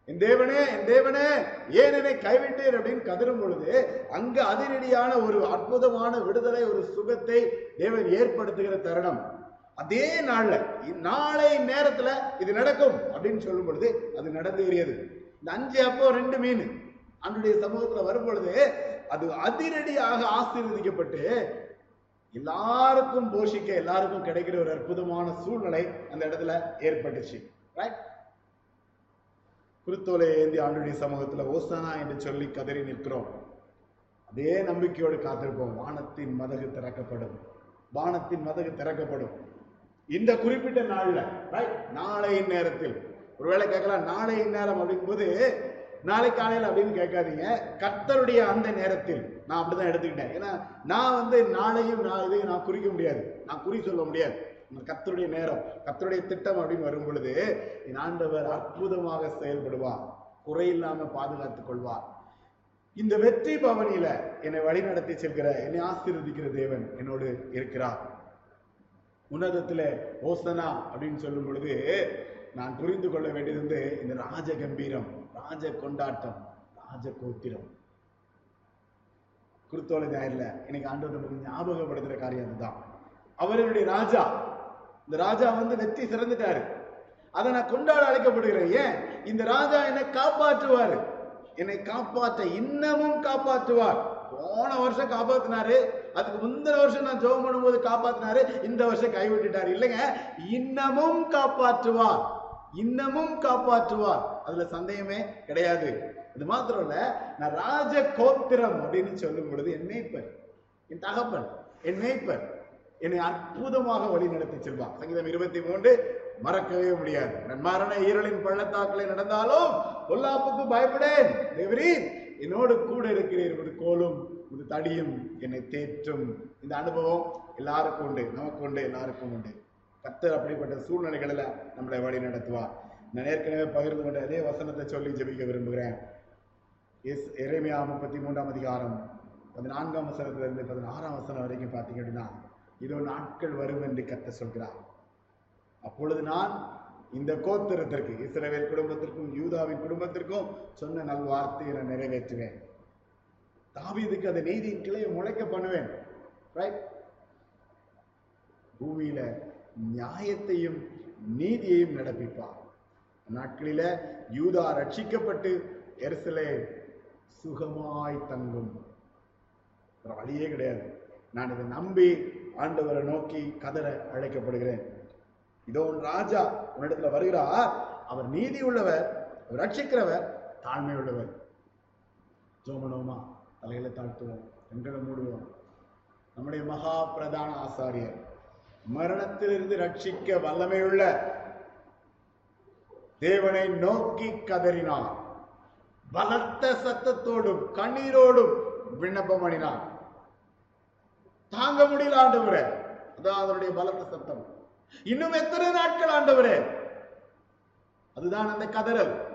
என் தேவனே என் தேவனே ஏன் என்னை கைவிட்டீர் அப்படின்னு கதரும் பொழுது அங்க அதிரடியான ஒரு அற்புதமான விடுதலை ஒரு சுகத்தை தேவன் ஏற்படுத்துகிற தருணம். அதே நாள்ல இ- நாளை நேரத்துல இது நடக்கும் அப்படின்னு சொல்லும் பொழுது அது நடந்தேறியது. இந்த அஞ்சு அப்போ ரெண்டு மீன் அன்றைய சமூகத்துல வரும் பொழுது அது அதிரடியாக ஆசீர்வதிக்கப்பட்டு எல்லாருக்கும் போஷிக்க எல்லாருக்கும் கிடைக்கிற ஒரு அற்புதமான சூழ்நிலை அந்த இடத்துல ஏற்பட்டுச்சு. ரைட் குருத்தோலை ஏந்தி ஆண்டுடைய சமூகத்துல ஓசானா என்று சொல்லி கதறி நிற்கிறோம். அதே நம்பிக்கையோடு காத்திருப்போம். வானத்தின் மதகு திறக்கப்படும். வானத்தின் மதகு திறக்கப்படும். இந்த குறிப்பிட்ட நாள்ல ரைட் நாளை நேரத்தில். ஒருவேளை கேட்கலாம் நாளை நேரம் அப்படிங்கும்போது நாளை காலையில் அப்படின்னு கேட்காதீங்க. கர்த்தருடைய அந்த நேரத்தில் நான் அப்படி தான் எடுத்துக்கிட்டேன். ஏன்னா நான் வந்து நாளையும் நான் இதையும் நான் குறிக்க முடியாது. நான் குறி சொல்ல முடியாது. கத்தருடைய நேரம் கத்தருடைய திட்டம் அப்படின்னு வரும் பொழுது என் ஆண்டவர் அற்புதமாக செயல்படுவார். குறையில்லாம பாதுகாத்துக் கொள்வார். இந்த வெற்றி பவனியில என்னை வழிநடத்தி செல்கிற என்னை ஆசீர்வதிக்கிற தேவன் என்னோடு இருக்கிறார். உன்னதத்துல ஓசனா அப்படின்னு சொல்லும் பொழுது நான் புரிந்து கொள்ள வேண்டியது வந்து இந்த ராஜ கம்பீரம் ராஜ கொண்டாட்டம் ராஜ கோத்திரம் குருத்தோலை ஞாயிறுல எனக்கு ஆண்டவர் நமக்கு ஞாபகப்படுத்துற காரியம் அதுதான். அவருடைய ராஜா இந்த ராஜா வந்து வெற்றி சிறந்துட்டாரு. அதை நான் கொண்டாட அழைக்கப்படுகிறேன். ஏன்? இந்த ராஜா என்னை காப்பாற்றுவாரு. என்னை காப்பாற்ற இன்னமும் காப்பாற்றுவார். போன வருஷம் காப்பாத்தினாரு. அதுக்கு முந்தின வருஷம் நான் ஜோகம் பண்ணும்போது காப்பாத்தினாரு. இந்த வருஷம் கைவிட்டுட்டாரு. இல்லைங்க இன்னமும் காப்பாற்றுவார். இன்னமும் காப்பாற்றுவார். அதுல சந்தேகமே கிடையாது. இது மாத்திரம் இல்ல நான் ராஜ கோத்திரம் அப்படின்னு சொல்லும் பொழுது என் மேய்ப்பர் என் தகப்பன் என் மேய்ப்பர் என்னை அற்புதமாக வழி நடத்தி செல்வான் சங்கீதம் இருபத்தி மூன்று மறக்கவே முடியாது. நான் மரண ஈரலின் பள்ளத்தாக்களை நடந்தாலும் பொல்லாப்புக்கு பயப்படேன். தேவரீர் என்னோடு கூட இருக்கிறீர். ஒரு கோலும் ஒரு தடியும் என்னை தேற்றும். இந்த அனுபவம் எல்லாருக்கும் உண்டு நமக்கு உண்டு எல்லாருக்கும் உண்டு. கத்தர் அப்படிப்பட்ட சூழ்நிலைகளில் நம்மளை வழி நடத்துவார். நான் ஏற்கனவே பகிர்ந்து கொண்ட அதே வசனத்தை சொல்லி ஜெபிக்க விரும்புகிறேன். எஸ் இறைமையா முப்பத்தி மூன்றாம் அதிகாரம் பதினான்காம் வசனத்திலிருந்து பதினாறாம் வசனம் வரைக்கும் பார்த்தீங்க அப்படின்னா இதோ நாட்கள் வரும் என்று கத்த சொல்கிறார். அப்பொழுது நான் இந்த கோத்திரத்திற்கு இஸ்ரவேல் குடும்பத்திற்கும் யூதாவின் குடும்பத்திற்கும் சொன்ன நல்வார்த்தையை நான் நிறைவேற்றுவேன். தாவீதுக்கு அந்த நீதியின் கிளையை முளைக்க பண்ணுவேன். ரைட் பூமியில நியாயத்தையும் நீதியையும் நடப்பிப்பார். நாட்களில யூதா ரட்சிக்கப்பட்டு எரிசலே சுகமாய் தங்கும். வழியே கிடையாது. நான் இதை நம்பி ஆண்டவரை நோக்கி கதற அழைக்கப்படுகிறேன். இதோ உன் ராஜா உன்னிடத்துல வருகிறார். அவர் நீதி உள்ளவர் ரட்சிக்கிறவர் தாழ்மை உள்ளவர் ஜோமனோமா தலையில தாழ்த்துவோம் கண்களை மூடுவோம். நம்முடைய மகா பிரதான ஆசாரியர் மரணத்திலிருந்து ரட்சிக்க வல்லமையுள்ள தேவனை நோக்கி கதறினான். பலத்த சத்தத்தோடும் கண்ணீரோடும் விண்ணப்பம் அணினான். தாங்க முடியல ஆண்டவரே. அதான் அதனுடைய பலத்த சத்தம். இன்னும் எத்தனை நாட்கள் ஆண்டவரே? அதுதான் அந்த கதறல்.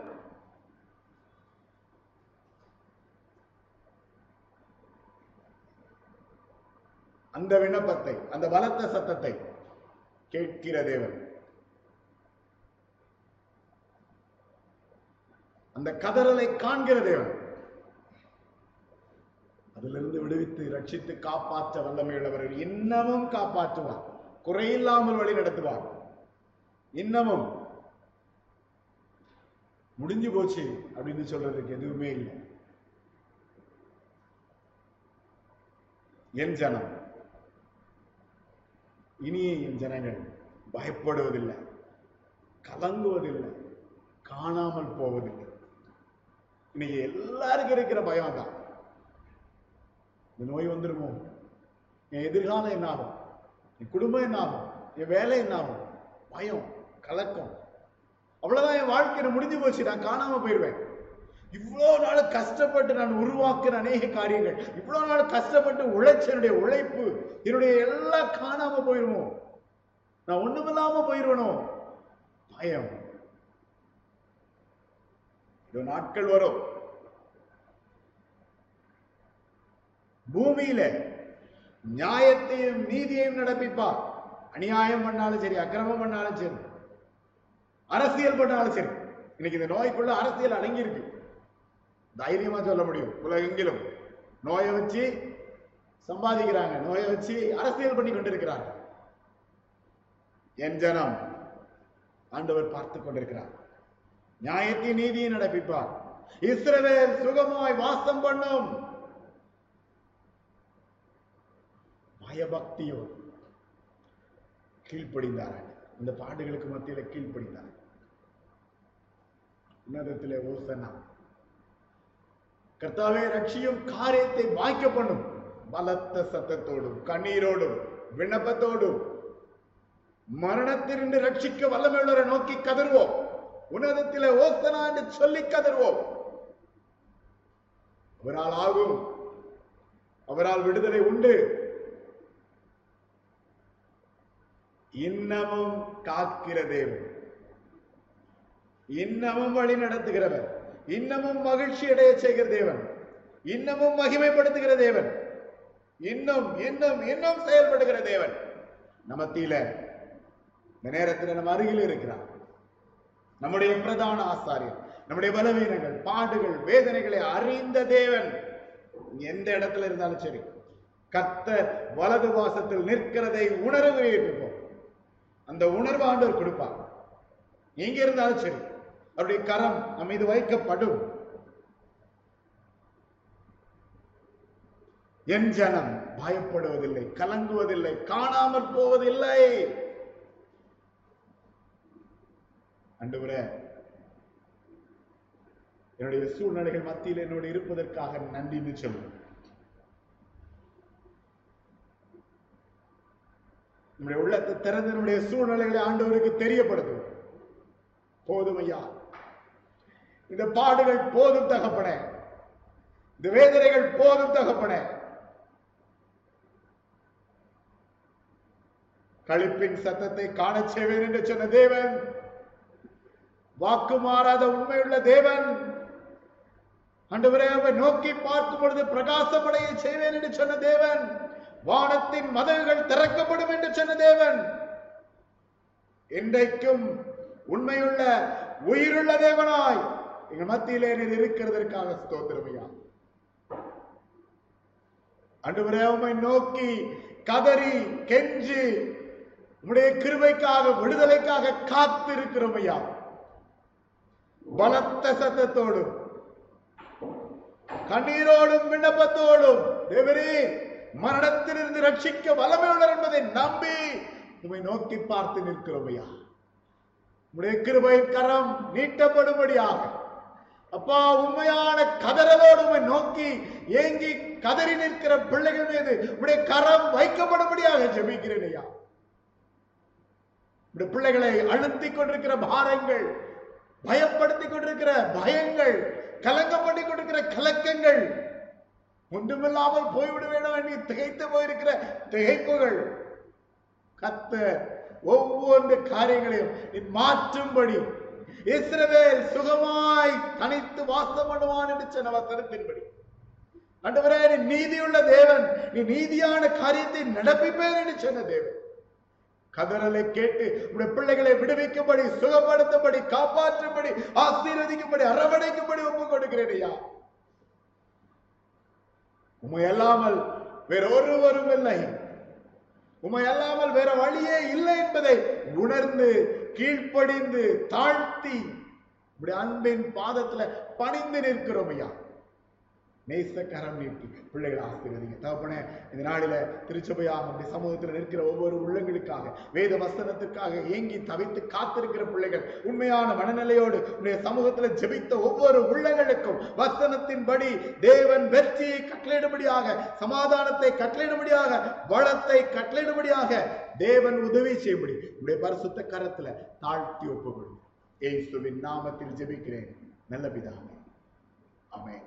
அந்த விண்ணப்பத்தை அந்த பலத்த சத்தத்தை கேட்கிற தேவன். அந்த கதறலை காண்கிற தேவன். அதிலிருந்து விடுவித்து ரட்சித்து காப்பாற்ற வல்லமையுள்ளவர்கள் இன்னமும் காப்பாற்றுவார். குறையில்லாமல் வழி நடத்துவார். இன்னமும். முடிஞ்சு போச்சு அப்படின்னு சொல்றதுக்கு எதுவுமே இல்லை. என் ஜனம். இனி என் ஜனங்கள் பயப்படுவதில்லை கலங்குவதில்லை காணாமல் போவதில்லை. இன்னைக்கு எல்லாருக்கும் இருக்கிற பயம் தான் இந்த நோய் வந்துருமோ என் எதிர்காலம் என்ன ஆகும் என் குடும்பம் என்ன ஆகும் என் வேலை என்ன ஆகும் பயம் கலக்கம். அவ்வளவுதான் என் வாழ்க்கையில முடிஞ்சு போச்சு. நான் காணாம போயிடுவேன் இவ்வளோ நாள் கஷ்டப்பட்டு நான் உருவாக்குற அநேக காரியங்கள். இவ்வளோ நாள் கஷ்டப்பட்டு உழைச்ச என்னுடைய உழைப்பு என்னுடைய எல்லாம் காணாம போயிருவோம் நான் ஒண்ணுமில்லாம போயிருவனோ? பயம். இது நாட்கள் வரும். பூமியில நியாயத்தையும் நீதியையும் நடப்பிப்பார். அநியாயம் பண்ணாலும் சரி அக்கிரமம் பண்ணாலும் சரி அரசியல் பண்ணாலும் சரி. இன்னைக்கு இந்த நோய்க்குள்ள அரசியல் அடங்கியிருக்கு. தைரியமா சொல்ல முடியும். உலகெங்கிலும் நோயை வச்சு சம்பாதிக்கிறாங்க. நோயை வச்சு அரசியல் பண்ணி கொண்டிருக்கிறாங்க. என் ஜனம் ஆண்டவர் பார்த்து கொண்டிருக்கிறார். நியாயத்தை நீதியை நடப்பிப்பார். இஸ்ரவேல் சுகமாய் வாசம் பண்ணும். பயபக்தியோ கீழ்ப்படிந்தார்கள் இந்த பாடுகளுக்கு மத்தியில கீழ்ப்படிந்தார். உன்னதத்திலே ஓசனா கர்த்தாவே ரட்சியும் காரியத்தை வாய்க்க பண்ணும். பலத்த சத்தத்தோடும் கண்ணீரோடும் விண்ணப்பத்தோடும் மரணத்திலிருந்து ரட்சிக்க வல்லமையுள்ளரை நோக்கி கதறுவோம். உன்னதத்தில ஓசனா என்று சொல்லி கதறுவோம். அவரால் ஆகும். அவரால் விடுதலை உண்டு. இன்னமும் காக்கிற தேவன். இன்னமும் வழி நடத்துகிறவர். இன்னமும் மகிழ்ச்சி அடைய செய்கிற தேவன். இன்னமும் மகிமைப்படுத்துகிற தேவன். இன்னும் இன்னும் இன்னும் செயல்படுகிற தேவன். நமத்தில இந்த நேரத்தில் நம்ம அருகில் இருக்கிறார். நம்முடைய பிரதான ஆசாரியர் நம்முடைய பலவீனங்கள் பாடுகள் வேதனைகளை அறிந்த தேவன். எந்த இடத்துல இருந்தாலும் சரி கத்த வலது வாசத்தில் நிற்கிறதை உணர்வு அந்த உணர்வு ஆண்டவர் கொடுப்பார். எங்க இருந்தாலும் சரி அவருடைய கரம் நம்ம இது வைக்கப்படும் என் ஜனம் பயப்படுவதில்லை கலங்குவதில்லை காணாமல் போவதில்லை. அன்றுவரே என்னுடைய சூழ்நிலைகள் மத்தியில் என்னோடு இருப்பதற்காக நன்றின்னு சொல்லுவேன் நம்முடைய உள்ளத்தை திறந்து நம்முடைய சூழ்நிலைகளை ஆண்டவருக்கு தெரியப்படுத்தும் போதுமையா ஐயா. இந்த பாடுகள் போதும் தகப்பன. இந்த வேதனைகள் போதும் தகப்பன. களிப்பின் சத்தத்தை காண செய்வேன் என்று சொன்ன தேவன். வாக்கு மாறாத உண்மையுள்ள தேவன். ஆண்டவரே அவர் நோக்கி பார்க்கும் பொழுது பிரகாசப்படைய செய்வேன் என்று சொன்ன தேவன். வானத்தின் மதகுகள் திறக்கப்படும் என்று சொன்ன தேவன். இன்றைக்கும் உண்மையுள்ள உயிருள்ள தேவனாய். எங்கள் மத்தியிலே நீர் இருக்கிறதற்காக ஸ்தோத்திரமையா அன்று உமை நோக்கி கதறி கெஞ்சி உடைய கிருபைக்காக விடுதலைக்காக காத்திருக்கிறோம் ஐயா. பலத்த சத்தத்தோடும் கண்ணீரோடும் விண்ணப்பத்தோடும் தேவரே மரணத்திலிருந்து ரட்சிக்க வல்லமையுள்ளர் என்பதை நம்பி உம்மை நோக்கி பார்த்து நிற்கிறோம் ஐயா. உம்முடைய கிருபையின் கரம் நீட்டப்படும்படியாக அப்பா உண்மையான கதறலோடு உண்மை நோக்கி ஏங்கி கதறி நிற்கிற பிள்ளைகள் மீது உடைய கரம் வைக்கப்படும்படியாக ஜெபிக்கிறேன் ஐயா. உம்முடைய பிள்ளைகளை அழுத்திக் கொண்டிருக்கிற பாரங்கள் பயப்படுத்திக் கொண்டிருக்கிற பயங்கள் கலங்கப்பட்டுக் கொண்டிருக்கிற கலக்கங்கள் ஒன்றுமில்லாமல் போய்விட வேண்டும் என்று திகைத்து போயிருக்கிற திகைப்புகள். கத்த ஒவ்வொரு காரியங்களையும் நீ மாற்றும்படி இஸ்ரவேல் சுகமாய் தனித்து வாசம் பண்ணுவான் என்று சொன்ன வசனத்தின்படி ஆண்டவரே நீ நீதியுள்ள தேவன். நீ நீதியான காரியத்தை நடப்பிப்பேன் என்று சொன்ன தேவன். கதறலை கேட்டு உடைய பிள்ளைகளை விடுவிக்கும்படி சுகப்படுத்தும்படி காப்பாற்றும்படி ஆசீர்வதிக்கும்படி அரவணைக்கும்படி ஒப்பு கொடுக்கிறேன் உமை அல்லாமல் வேற ஒருவரும் இல்லை. உமை அல்லாமல் வேற வழியே இல்லை என்பதை உணர்ந்து கீழ்ப்படிந்து தாழ்த்தி இப்படி அன்பின் பாதத்துல பணிந்து நிற்கிறோம் ஐயா. நேசக்கரம் நீட்டி பிள்ளைகள் ஆசீர்வதிங்க. தகப்பனே இந்த நாளில் திருச்சபையாக அப்படி சமூகத்தில் நிற்கிற ஒவ்வொரு உள்ளங்களுக்காக வேத வசனத்துக்காக ஏங்கி தவித்து காத்திருக்கிற பிள்ளைகள் உண்மையான மனநிலையோடு உன்னுடைய சமூகத்தில் ஜெபித்த ஒவ்வொரு உள்ளங்களுக்கும் வசனத்தின்படி தேவன் வெற்றியை கட்டளையிடும்படியாக சமாதானத்தை கட்டளையிடும்படியாக வளத்தை கட்டளையிடும்படியாக தேவன் உதவி செய்யும்படி உடைய பரிசுத்த கரத்துல தாழ்த்தி ஒப்புக்கொள்ளும் ஏசுவின் நாமத்தில் ஜெபிக்கிறேன். நல்ல பிதாமே அமேன்